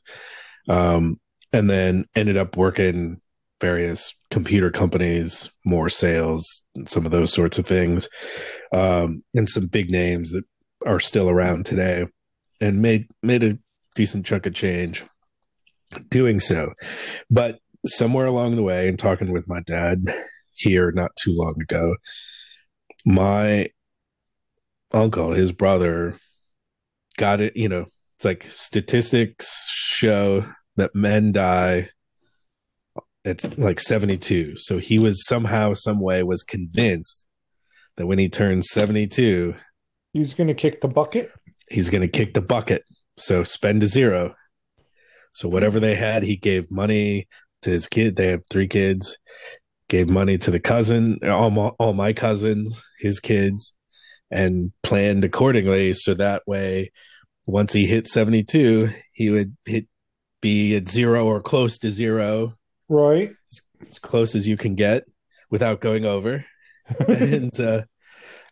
um and then ended up working various computer companies more sales some of those sorts of things um and some big names that are still around today and made made a decent chunk of change doing so. But somewhere along the way and talking with my dad here not too long ago my uncle his brother got it you know it's like statistics show that men die it's like 72 so he was somehow some way was convinced that when he turned 72 He's going to kick the bucket. he's going to kick the bucket. So spend a zero. So whatever they had, he gave money to his kid. They have three kids. Gave money to the cousin, all my, all my cousins, his kids, and planned accordingly. So that way, once he hit seventy two, he would hit be at zero or close to zero, Right. as close as you can get without going over. and uh,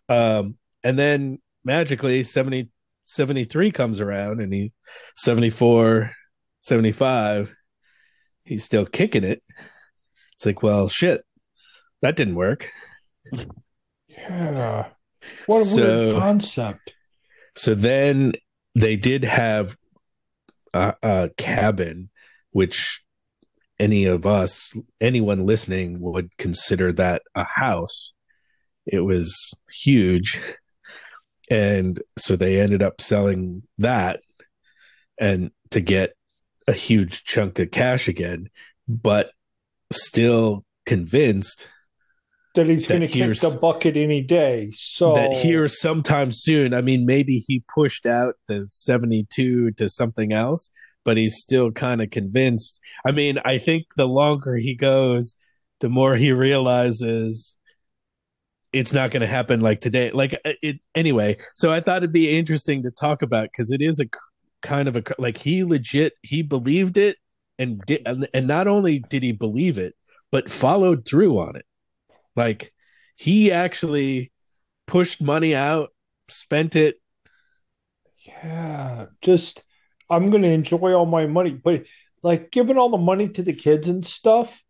um, and then magically 70, 73 comes around and he 74 75 he's still kicking it It's like, well, shit, that didn't work. Yeah. What a So- weird concept. So then they did have a, a cabin, which any of us, anyone listening, would consider that a house. It was huge. And so they ended up selling that and to get a huge chunk of cash again, but still convinced That he's going to kick the bucket any day. So that here sometime soon. I mean, maybe he pushed out the 72 to something else, but he's still kind of convinced. I mean, I think the longer he goes, the more he realizes it's not going to happen like today. Like uh, it anyway. So I thought it'd be interesting to talk about because it is a kind of a like he legit he believed it and did and, and not only did he believe it, but followed through on it. Like he actually pushed money out, spent it. Yeah, just I'm going to enjoy all my money, but like giving all the money to the kids and stuff,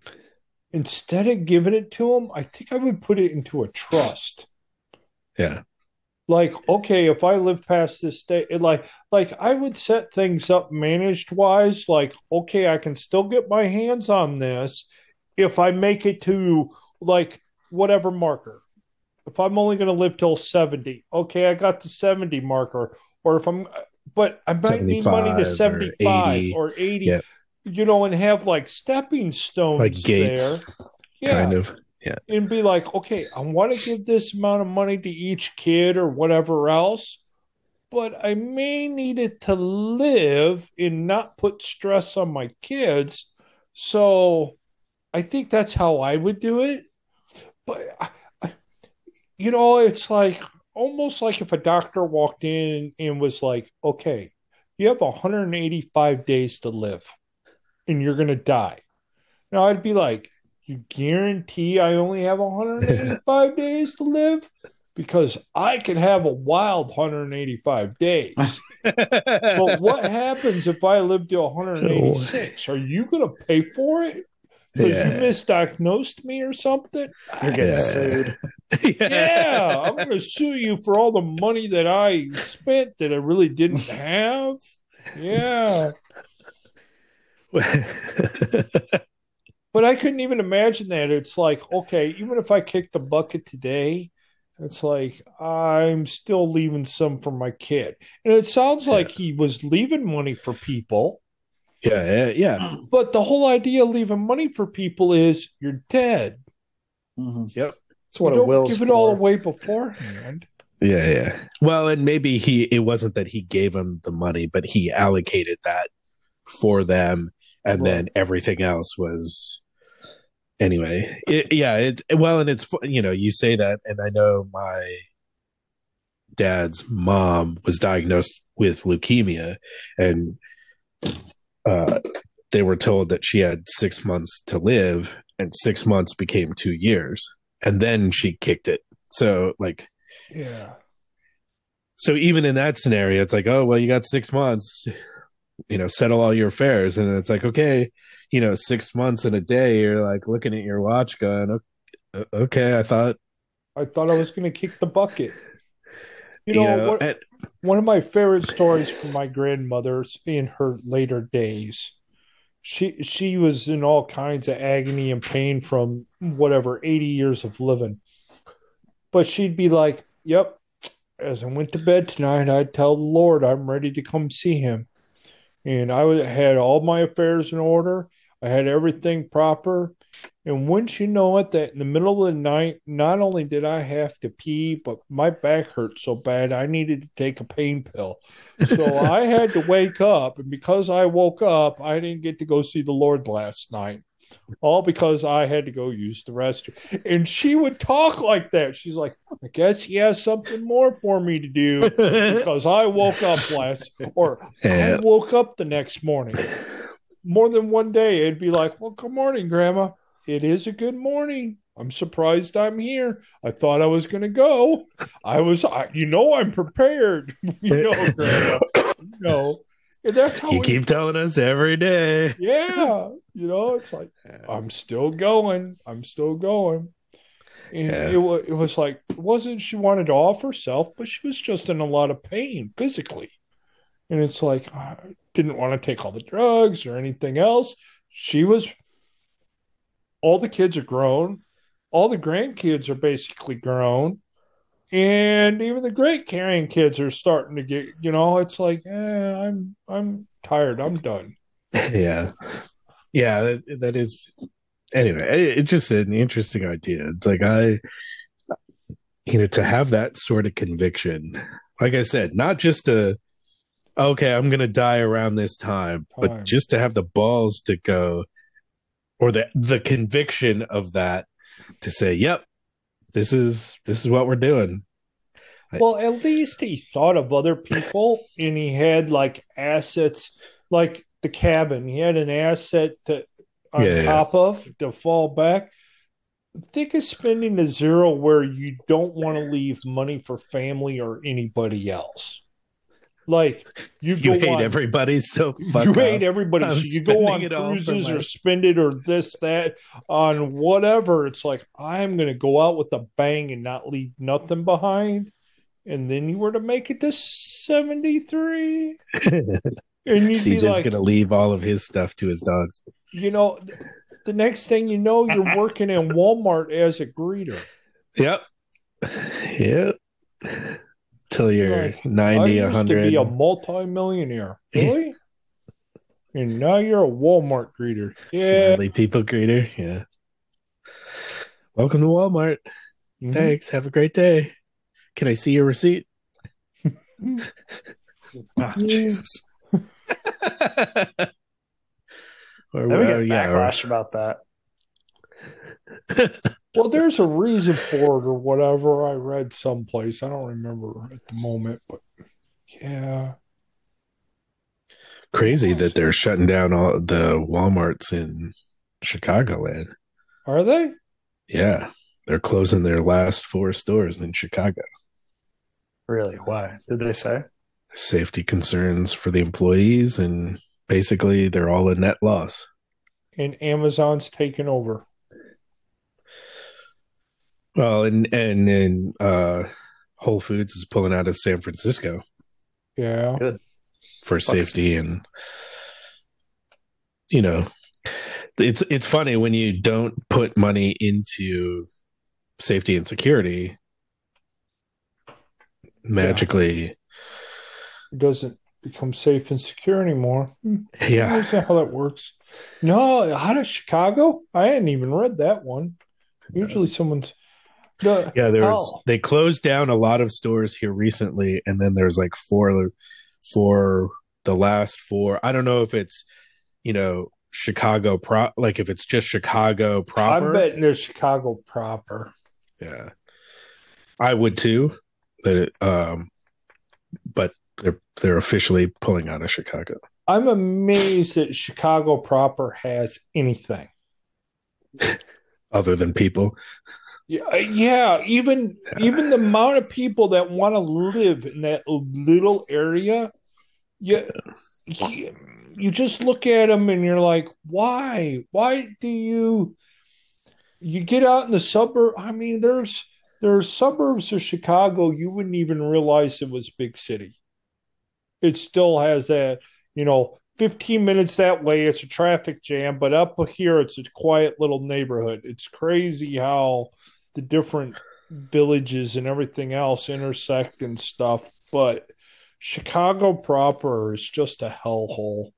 instead of giving it to them, I think I would put it into a trust. Yeah. Like, okay, if I live past this day, like like I would set things up managed wise, like, okay, I can still get my hands on this if I make it to like whatever marker. If I'm only going to live till 70, okay, I got the 70 marker. Or if I'm, but I might need money to 75 or 80. or 80, Yeah. you know, and have like stepping stones Like gates, there. Yeah Kind of. and be like, okay, I want to give this amount of money to each kid or whatever else, but I may need it to live and not put stress on my kids. So I think that's how I would do it. But, I, I, you know, it's like almost like if a doctor walked in and was like, okay, you have 185 days to live and you're going to die. Now I'd be like, you guarantee I only have 185 days to live? Because I could have a wild 185 days. But what happens if I live to 186? Are you going to pay for it? Because Yeah. you misdiagnosed me or something? You're getting Yeah. sued. Yeah, I'm going to sue you for all the money that I spent that I really didn't have. Yeah. But I couldn't even imagine that. It's like, okay, even if I kick the bucket today, it's like I'm still leaving some for my kid. And it sounds like he was leaving money for people, yeah, yeah, yeah. but the whole idea of leaving money for people is you're dead. Mhm. Yep. That's what you a don't will's give it all away beforehand. Yeah, yeah. Well, and maybe he it wasn't that he gave him the money, but he allocated that for them and then everything else was anyway. It, yeah, it's well and it's you know, you say that and I know my dad's mom was diagnosed with leukemia and uh they were told that she had 6 months to live and 6 months became 2 years and then she kicked it. So like Yeah. so even in that scenario, it's like, oh well, you got six months, you know, settle all your affairs, and it's like, okay, you know, six months in a day, you're like looking at your watch, going, okay, I thought, I thought I was going to kick the bucket. You you know, know, what, one of my favorite stories from my grandmother's in her later days. She she was in all kinds of agony and pain from whatever 80 years of living. But she'd be like, "Yep, as I went to bed tonight, I'd tell the Lord I'm ready to come see him." And I had all my affairs in order. I had everything proper. And wouldn't you know it, that in the middle of the night, not only did I have to pee, but my back hurt so bad I needed to take a pain pill. So I had to wake up. And because I woke up, I didn't get to go see the Lord last night. All because I had to go use the restroom. And she would talk like that. She's like, I guess he has something more for me to do because I woke up last, or I woke up the next morning. More than one day, it'd be like, "Well, good morning, Grandma. It is a good morning. I'm surprised I'm here. I thought I was going to go. I was, I, you know, I'm prepared. you know, Grandma. You know, And that's how You we- keep telling us every day. yeah, you know, it's like I'm still going. I'm still going. And Yeah. it, was, it was like, it wasn't she wanted to off herself, but she was just in a lot of pain physically. And it's like, I didn't want to take all the drugs or anything else. She was, all the kids are grown. All the grandkids are basically grown. And even the great carrying kids are starting to get, you know, it's like, eh, I'm, I'm tired. I'm done. yeah yeah that, that is anyway it, it's just an interesting idea it's like i you know to have that sort of conviction like i said not just to okay i'm gonna die around this time, Time. but just to have the balls to go or the the conviction of that to say yep this is this is what we're doing Well, at least he thought of other people and he had like assets like the cabin. He had an asset to on Yeah, yeah. top of to fall back. Think of spending a zero where you don't want to leave money for family or anybody else. Like you, you go hate on, everybody so fuck you up. hate everybody. I'm So you go on it cruises my- or spend it or this, that, on whatever. It's like, I'm going to go out with a bang and not leave nothing behind. And then you were to make it to 73. And you'd be CJ's like, gonna leave all of his stuff to his dogs you know, th- the next thing you know, you're working in Walmart as a greeter. Yep. Yep. Till you're Like, I 90, used to 100. be a multimillionaire. Really? and now you're a Walmart greeter. Yeah. Sadly, people greeter. Yeah. Welcome to Walmart. Mhm. Thanks. Have a great day. Can I see your receipt? Ah, Jesus. or, Then we well, get yeah, or- backlash about that. Well, there's a reason for it or whatever. I read someplace. I don't remember at the moment, but yeah. crazy that they're shutting down all the Walmarts in Chicagoland. Are they? Yeah. They're closing their last four stores in Chicago. Really? Why? Did they say? Safety concerns for the employees, and basically, they're all a net loss. And Amazon's taken over. Well, and and and uh, Whole Foods is pulling out of San Francisco Yeah. for safety, and you know, it's it's funny when you don't put money into safety and security. Magically, It doesn't become safe and secure anymore. Hmm. yeah, Is that how that works? No, out of Chicago? I hadn't even read that one. Usually someone's the yeah. There's Oh. they closed down a lot of stores here recently, and then there's like four for the last four. I don't know if it's you know Chicago pro like if it's just Chicago proper. I'm betting there's Chicago proper. Yeah, I would too, but it, um, but they're they're officially pulling out of Chicago. I'm amazed that Chicago proper has anything. Other than people, Yeah, uh, yeah. Even even the amount of people that want to live in that little area, yeah, you, you just look at them and you're like, why? Why do you? You get out in the suburb. I mean, there's there are suburbs of Chicago you wouldn't even realize it was big city. It still has that, you know, 15 minutes that way, it's a traffic jam, but up here, it's a quiet little neighborhood. It's crazy how the different villages and everything else intersect and stuff. But Chicago proper is just a hellhole.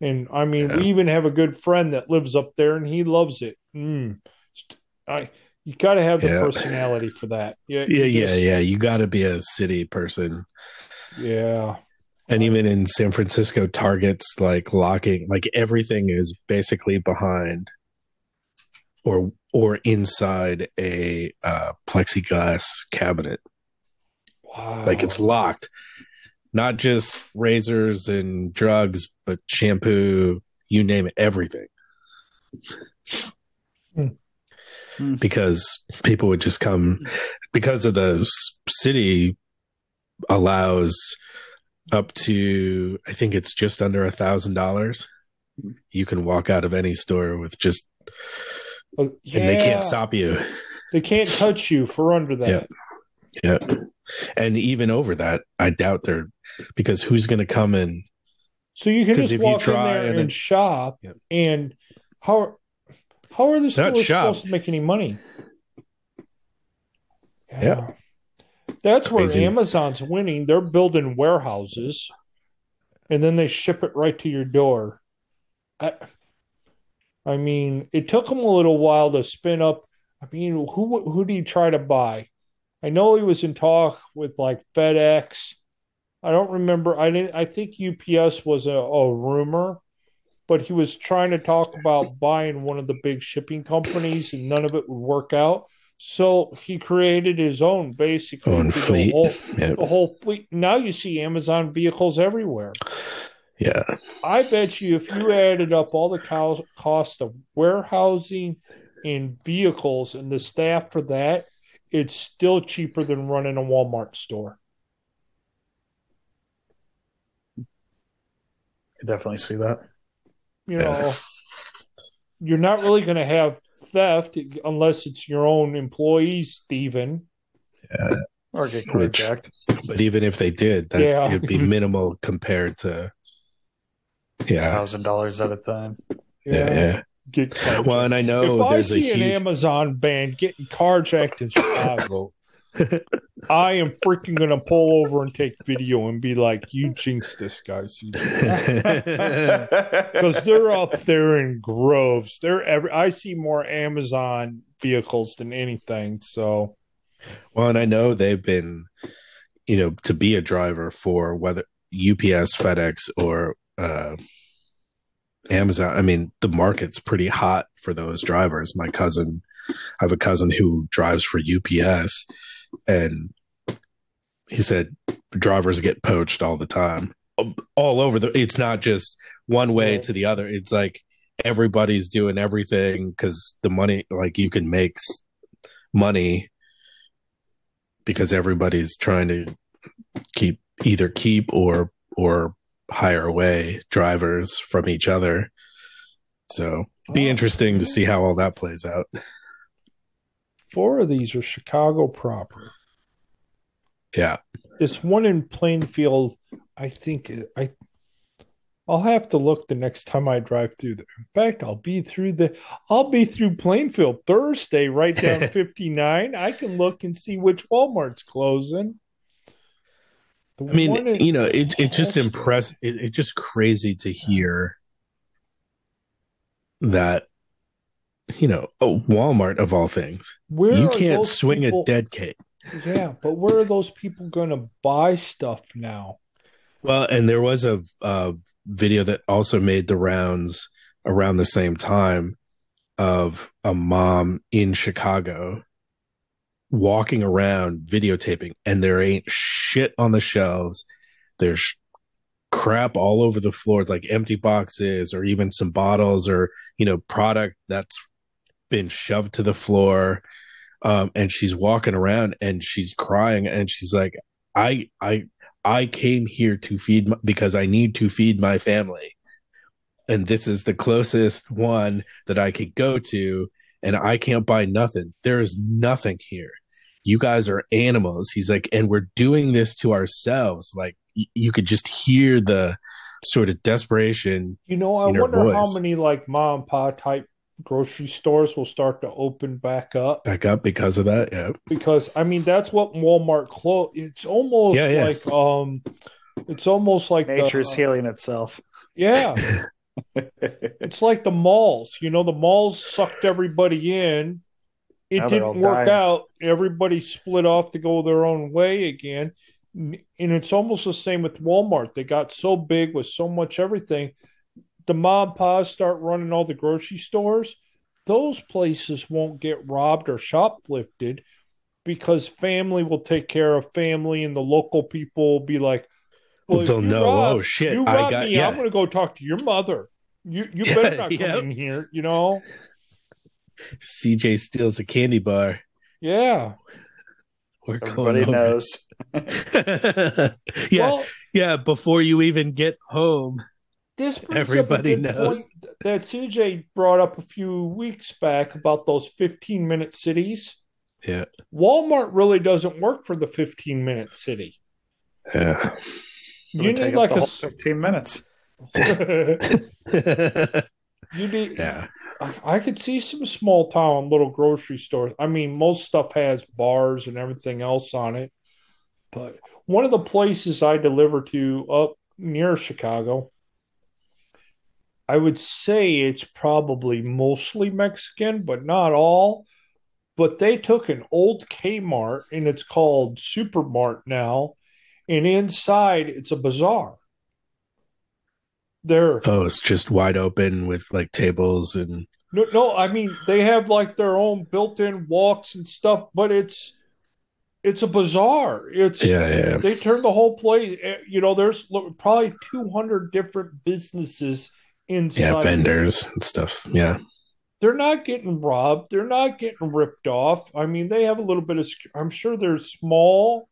And I mean, Yeah. we even have a good friend that lives up there and he loves it. Mm. I, you got to have the Yeah. personality for that. Yeah, yeah, you yeah, yeah. You got to be a city person, yeah. and even in San Francisco, Target's like locking, like everything is basically behind or or inside a uh, plexiglass cabinet. Wow. Like it's locked. Not just razors and drugs, but shampoo, you name it, everything. Hmm. Hmm. Because people would just come because of the city allows up to I think it's just under a thousand dollars. You can walk out of any store with just Uh, and they can't stop you. They can't touch you for under that. Yeah. Yeah. And even over that, I doubt they're because who's gonna come in? So you can just if you walk try in there and and, then- shop, Yep. and how how are the stores supposed to make any money? Yeah. that's Crazy. where Amazon's winning. They're building warehouses, and then they ship it right to your door. I, I mean, it took him a little while to spin up. I mean, who who did he try to buy? I know he was in talk with like FedEx. I don't remember. I didn't. I think UPS was a, a rumor, but he was trying to talk about buying one of the big shipping companies, and none of it would work out. So he created his own, basically, Own the whole, yeah, the whole fleet. Now you see Amazon vehicles everywhere. Yeah. I bet you if you added up all the co- cost of warehousing and vehicles and the staff for that, it's still cheaper than running a Walmart store. I definitely see that. You Yeah. know, you're not really going to have theft unless it's your own employees, Steven. Yeah. Or get Which- But even if they did, that Yeah. it'd be minimal compared to yeah. thousand dollars at a time. Yeah, yeah. Get. Well, and I know if I there's a see an Amazon van getting carjacked in Chicago, I am freaking gonna pull over and take video and be like, "You jinxed this guy, because they're up there in groves. They're every. I see more Amazon vehicles than anything. So Well, and I know they've been, you know, to be a driver for whether UPS, FedEx, or uh, Amazon. I mean, the market's pretty hot for those drivers. My cousin, I have a cousin who drives for UPS, and he said drivers get poached all the time, all over the. It's not just one way to the other. It's like everybody's doing everything because the money, like you can make money because everybody's trying to keep either keep or or hire away drivers from each other. So be interesting to see how all that plays out. four of these are Chicago proper. Yeah. This one in Plainfield, I think I I'll have to look the next time I drive through there. In fact, I'll be through the I'll be through Plainfield Thursday, right down 59. I can look and see which Walmart's closing. The I mean, you know, it, it's just Halston. impress. It, it's just crazy to hear that, you know, oh, Walmart of all things, where you can't swing people- a dead cat. Yeah, but where are those people going to buy stuff now? Well, and there was a, a video that also made the rounds around the same time of a mom in Chicago walking around videotaping, and there ain't shit on the shelves. There's crap all over the floor, like empty boxes or even some bottles or, you know, product that's been shoved to the floor. Um, and she's walking around and she's crying and she's like, I, I, I came here to feed my, because I need to feed my family. And this is the closest one that I could go to. And I can't buy nothing. There is nothing here. You guys are animals. He's like, and we're doing this to ourselves. Like y- you could just hear the sort of desperation. You know, I in her wonder how many like mom and pop type grocery stores will start to open back up Back up because of that. Yeah. because I mean that's what Walmart closed. It's almost Yeah, yeah. like um, it's almost like the- Nature's healing itself. Yeah, it's like the malls. You know, the malls sucked everybody in. It Now didn't work dying. out. Everybody split off to go their own way again. And it's almost the same with Walmart. They got so big with so much everything. The mom and start running all the grocery stores. Those places won't get robbed or shoplifted because family will take care of family and the local people will be like, Well, if they'll you know, rob- oh, shit, You I got, me, yeah. I'm going to go talk to your mother. You you Yeah, better not come yep. in here. You know? CJ steals a candy bar. Yeah. We're Everybody going over. knows. yeah, Well, yeah. Before you even get home, this Everybody up a good knows. that CJ brought up a few weeks back about those 15 minute cities. yeah, Walmart really doesn't work for the 15 minute city. yeah. You need like the a 15 minutes. you need yeah, I, could see some small town little grocery stores. I mean, most stuff has bars and everything else on it. But one of the places I deliver to up near Chicago, I would say it's probably mostly Mexican, but not all. But they took an old Kmart and it's called Supermart now, and inside it's a bazaar. They're Oh, it's just wide open with like tables and no, no, I mean they have like their own built-in walks and stuff, but it's it's a bazaar. It's yeah, yeah. they turn the whole place. eh, You know, there's probably 200 different businesses inside. Yeah, there. vendors and stuff. Yeah. They're not getting robbed. They're not getting ripped off. I mean, they have a little bit of. I'm sure they're small,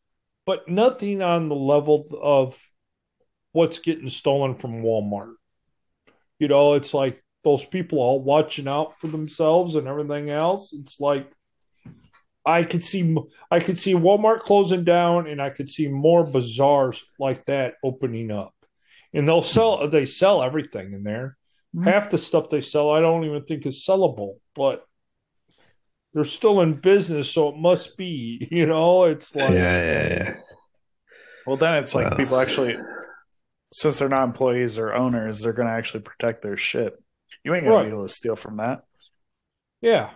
but nothing on the level of what's getting stolen from Walmart. You know, it's like those people all watching out for themselves and everything else. It's like I could see I could see Walmart closing down and I could see more bazaars like that opening up. And they'll sell they sell everything in there. Mhm. Half the stuff they sell I don't even think is sellable, but they're still in business, so it must be, you know, it's like yeah, yeah. Yeah. Well, then it's like Wow. people actually, since they're not employees or owners, they're going to actually protect their shit. You ain't going Right. to be able to steal from that. yeah.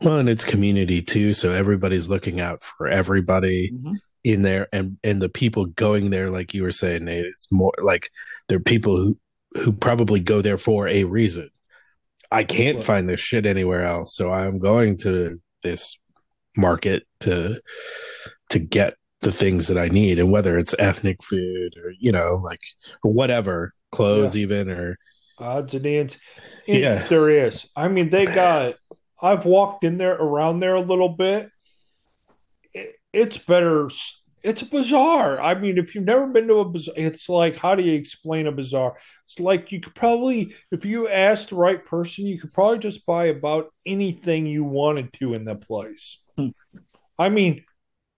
Well, and it's community too, so everybody's looking out for everybody Mhm. in there, and and the people going there, like you were saying, Nate, it's more like they're people who who probably go there for a reason. I can't Right. find this shit anywhere else, so I'm going to this market to to get the things that I need, and whether it's ethnic food or you know, like or whatever, clothes even or odds and ends. And Yeah. there is. I mean, they got. I've walked in there around there a little bit. It, it's better. It's a bazaar. I mean, if you've never been to a bazaar, it's like how do you explain a bazaar? It's like you could probably, if you asked the right person, you could probably just buy about anything you wanted to in the place. Hmm. I mean,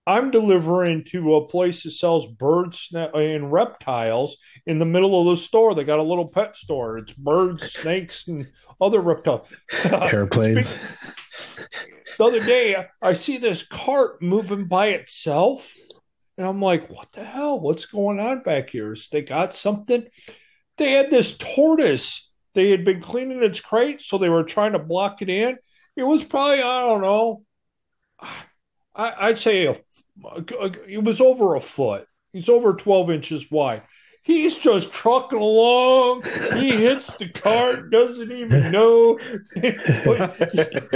I'm delivering to a place that sells birds and reptiles in the middle of the store. They got a little pet store. It's birds, snakes, and other reptiles. airplanes. The other day, I- see this cart moving by itself, and I'm like, "What the hell? What's going on back here? Is they got something?" They had this tortoise. They had been cleaning its crate, so they were trying to block it in. It was probably I don't know. I, I'd say a, it was over a foot. He's over 12 inches wide. He's just trucking along. He hits the cart, doesn't even know.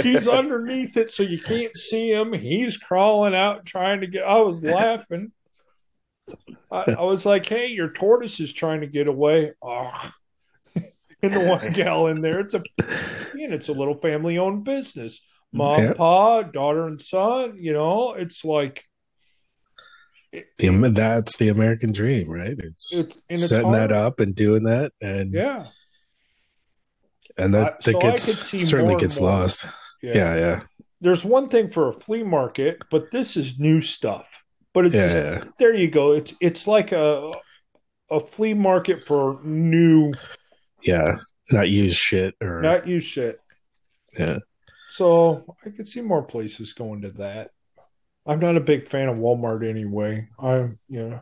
He's underneath it, so you can't see him. He's crawling out trying to get. I was laughing. I, I was like, "Hey, your tortoise is trying to get away." Oh. And the one gal in there, it's a, and it's a little family-owned business. Mom, Yeah. pa, daughter, and son. You know, it's like The, that's the American dream, right? It's, it's setting that up and doing that, and Yeah, and that, I- that so gets certainly gets more. lost. yeah. Yeah, yeah, There's one thing for a flea market, but this is new stuff. But it's yeah, yeah. there. You go. It's it's like a a flea market for new, yeah. Not use shit or not used shit. yeah. So I could see more places going to that. I'm not a big fan of Walmart anyway. I'm, you know,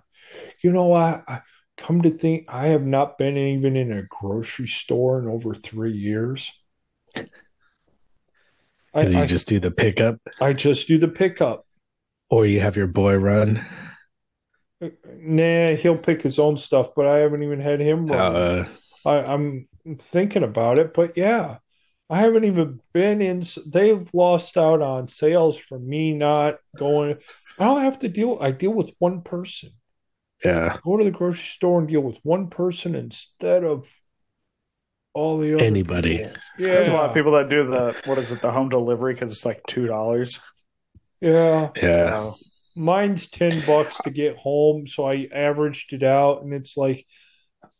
you know, I, I come to think I have not been even in a grocery store in over three years. I, Because you I, just do the pickup, I just do the pickup. or you have your boy run. Nah, he'll pick his own stuff, but I haven't even had him run. Uh, I, I'm thinking about it, but yeah, I haven't even been in. They've lost out on sales for me not going. I don't have to deal. I deal with one person. yeah. Go to the grocery store and deal with one person instead of all the other Anybody. people. There's a lot of people that do the, what is it, the home delivery because it's like $2. yeah. Yeah. mine's 10 bucks to get home so i averaged it out and it's like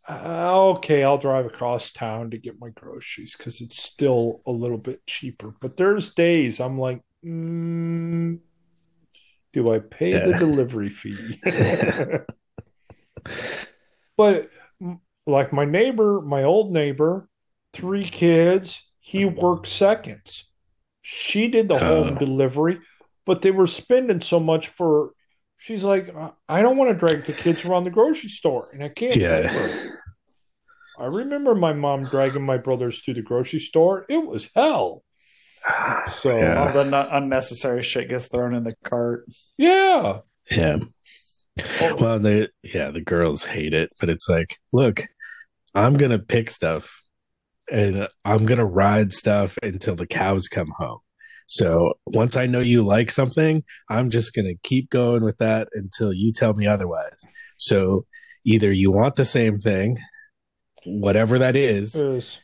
okay i'll drive across town to get my groceries because it's still a little bit cheaper but there's days i'm like mm, do i pay the delivery fee but like my neighbor my old neighbor three kids he worked seconds she did the home Oh. delivery but they were spending so much for she's like "I- don't want to drag the kids around the grocery store and i can't. Yeah. I remember my mom dragging my brothers to the grocery store it was hell so Yeah. All the nu- unnecessary shit gets thrown in the cart. yeah Yeah. Oh, Well, the yeah, the girls hate it, but it's like, look, I'm gonna pick stuff and I'm gonna ride stuff until the cows come home. So once I know you like something, I'm just gonna keep going with that until you tell me otherwise. So either you want the same thing, whatever that is, is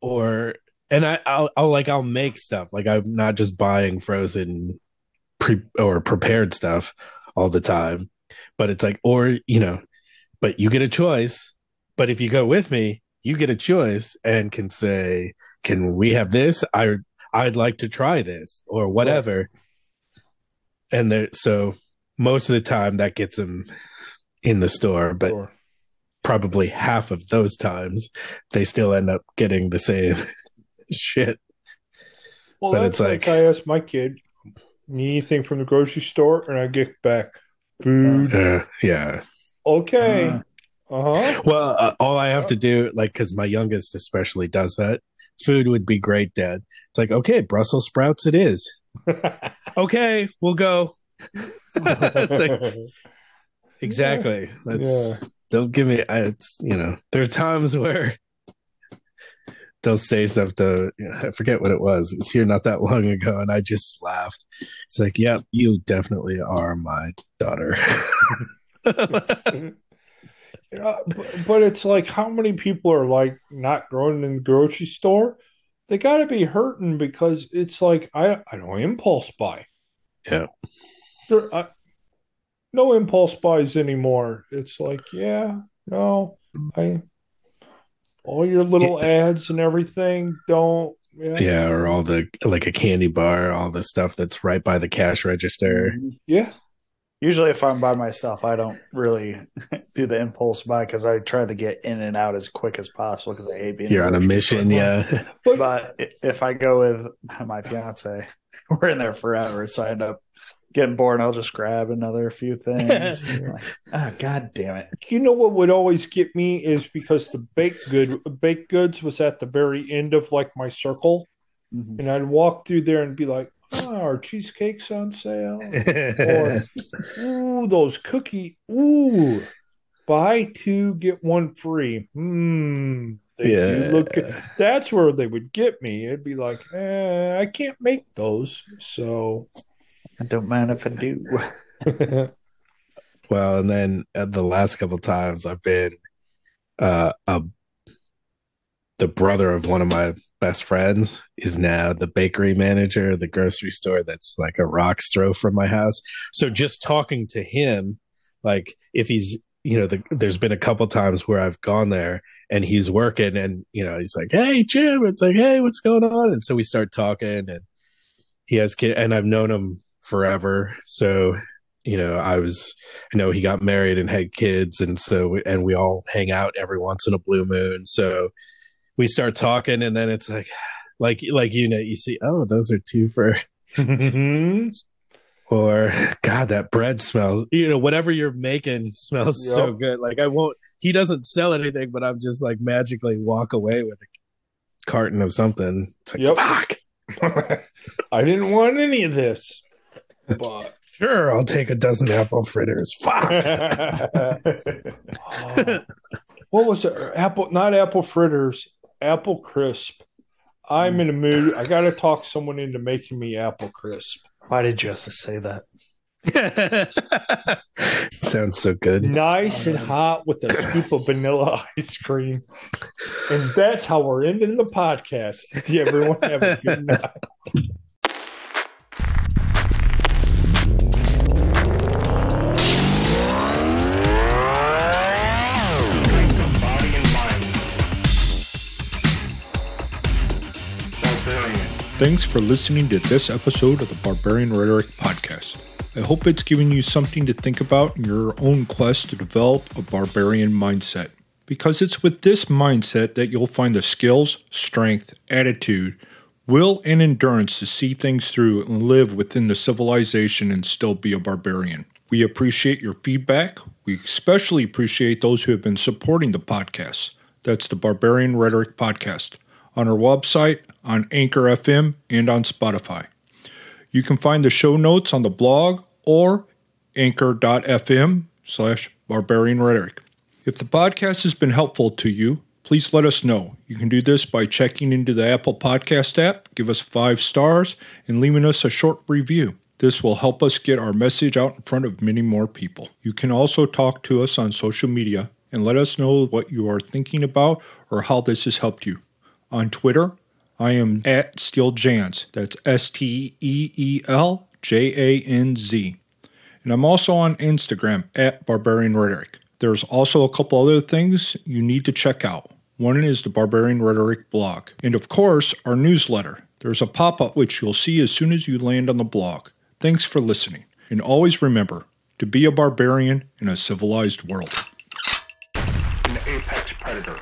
or and I, I'll, I'll like I'll make stuff like I'm not just buying frozen pre or prepared stuff all the time, but it's like or you know, but you get a choice. But if you go with me, you get a choice and can say, "Can we have this? I I'd like to try this or whatever." And there, so most of the time that gets them in the store, but Sure. Probably half of those times they still end up getting the same shit. Well, But that's it's like, like- I asked my kid, need anything from the grocery store, and I get back food. Uh, yeah. Okay. Uh, Uh huh. Well, uh, all I have to do, like, because my youngest especially does that. Food would be great, Dad. It's like, okay, Brussels sprouts, it is. Okay, we'll go. it's like exactly. That's Yeah. Don't give me. I, it's you know, there are times where they'll say stuff to. You know, I forget what it was. It's here not that long ago, and I just laughed. It's like, yep, you definitely are my daughter. Yeah, but, but it's like how many people are like not growing in the grocery store? They got to be hurting because it's like I I don't impulse buy. Yeah. There, I, no impulse buys anymore. It's like yeah, no, I all your little ads and everything don't. Yeah, yeah, or all the like a candy bar, all the stuff that's right by the cash register. yeah. Usually, if I'm by myself, I don't really do the impulse buy because I try to get in and out as quick as possible because I hate being. You're on a mission, yeah. But, But if I go with my fiance, we're in there forever, so I end up getting bored. I'll just grab another few things. Like, oh, God damn it! you know what would always get me is because the baked good baked goods was at the very end of like my circle. Mhm. and I'd walk through there and be like, "Oh, our cheesecake's on sale." or, "Ooh, those cookie. Ooh, buy two get one free." Hmm. They yeah. do look good. That's where they would get me. It'd be like, eh, I can't make those, so. I don't mind if I do. Well, and then uh, the last couple times I've been uh a the brother of one of my best friends is now the bakery manager of the grocery store that's like a rock's throw from my house. So just talking to him, like if he's you know, the, there's been a couple times where I've gone there and he's working and you know, he's like, Hey Jim, it's like, hey, what's going on? And so we start talking and he has kid and I've known him forever. So you know, I was, I know he got married and had kids, and so, and we all hang out every once in a blue moon. So we start talking, and then it's like, like, like you know, you see, oh, those are two for, or God, that bread smells, you know, whatever you're making smells so good. Like I won't, he doesn't sell anything, but I'm just like magically walk away with a carton of something. It's like, Yep. fuck, I didn't want any of this, but sure, I'll take a dozen apple fritters. Fuck. Oh. what was it? Apple, not apple fritters, apple crisp. I'm in a mood. I got to talk someone into making me apple crisp. Why did you have to say that? Sounds so good. Nice and hot with a scoop of vanilla ice cream. And that's how we're ending the podcast. Everyone have a good night. Thanks for listening to this episode of the Barbarian Rhetoric Podcast. I hope it's given you something to think about in your own quest to develop a barbarian mindset. Because it's with this mindset that you'll find the skills, strength, attitude, will, and endurance to see things through and live within the civilization and still be a barbarian. We appreciate your feedback. We especially appreciate those who have been supporting the podcast. That's the Barbarian Rhetoric Podcast on our website, on Anchor FM, and on Spotify. You can find the show notes on the blog or anchor.fm slash barbarian rhetoric. If the podcast has been helpful to you, please let us know. You can do this by checking into the Apple Podcast app, give us five stars, and leaving us a short review. This will help us get our message out in front of many more people. You can also talk to us on social media and let us know what you are thinking about or how this has helped you. On Twitter, I am at Steel Janz. That's S T E E L J A N Z. And I'm also on Instagram at Barbarian Rhetoric. There's also a couple other things you need to check out. One is the Barbarian Rhetoric blog. And of course, our newsletter. There's a pop up which you'll see as soon as you land on the blog. Thanks for listening. And always remember to be a barbarian in a civilized world. An apex predator.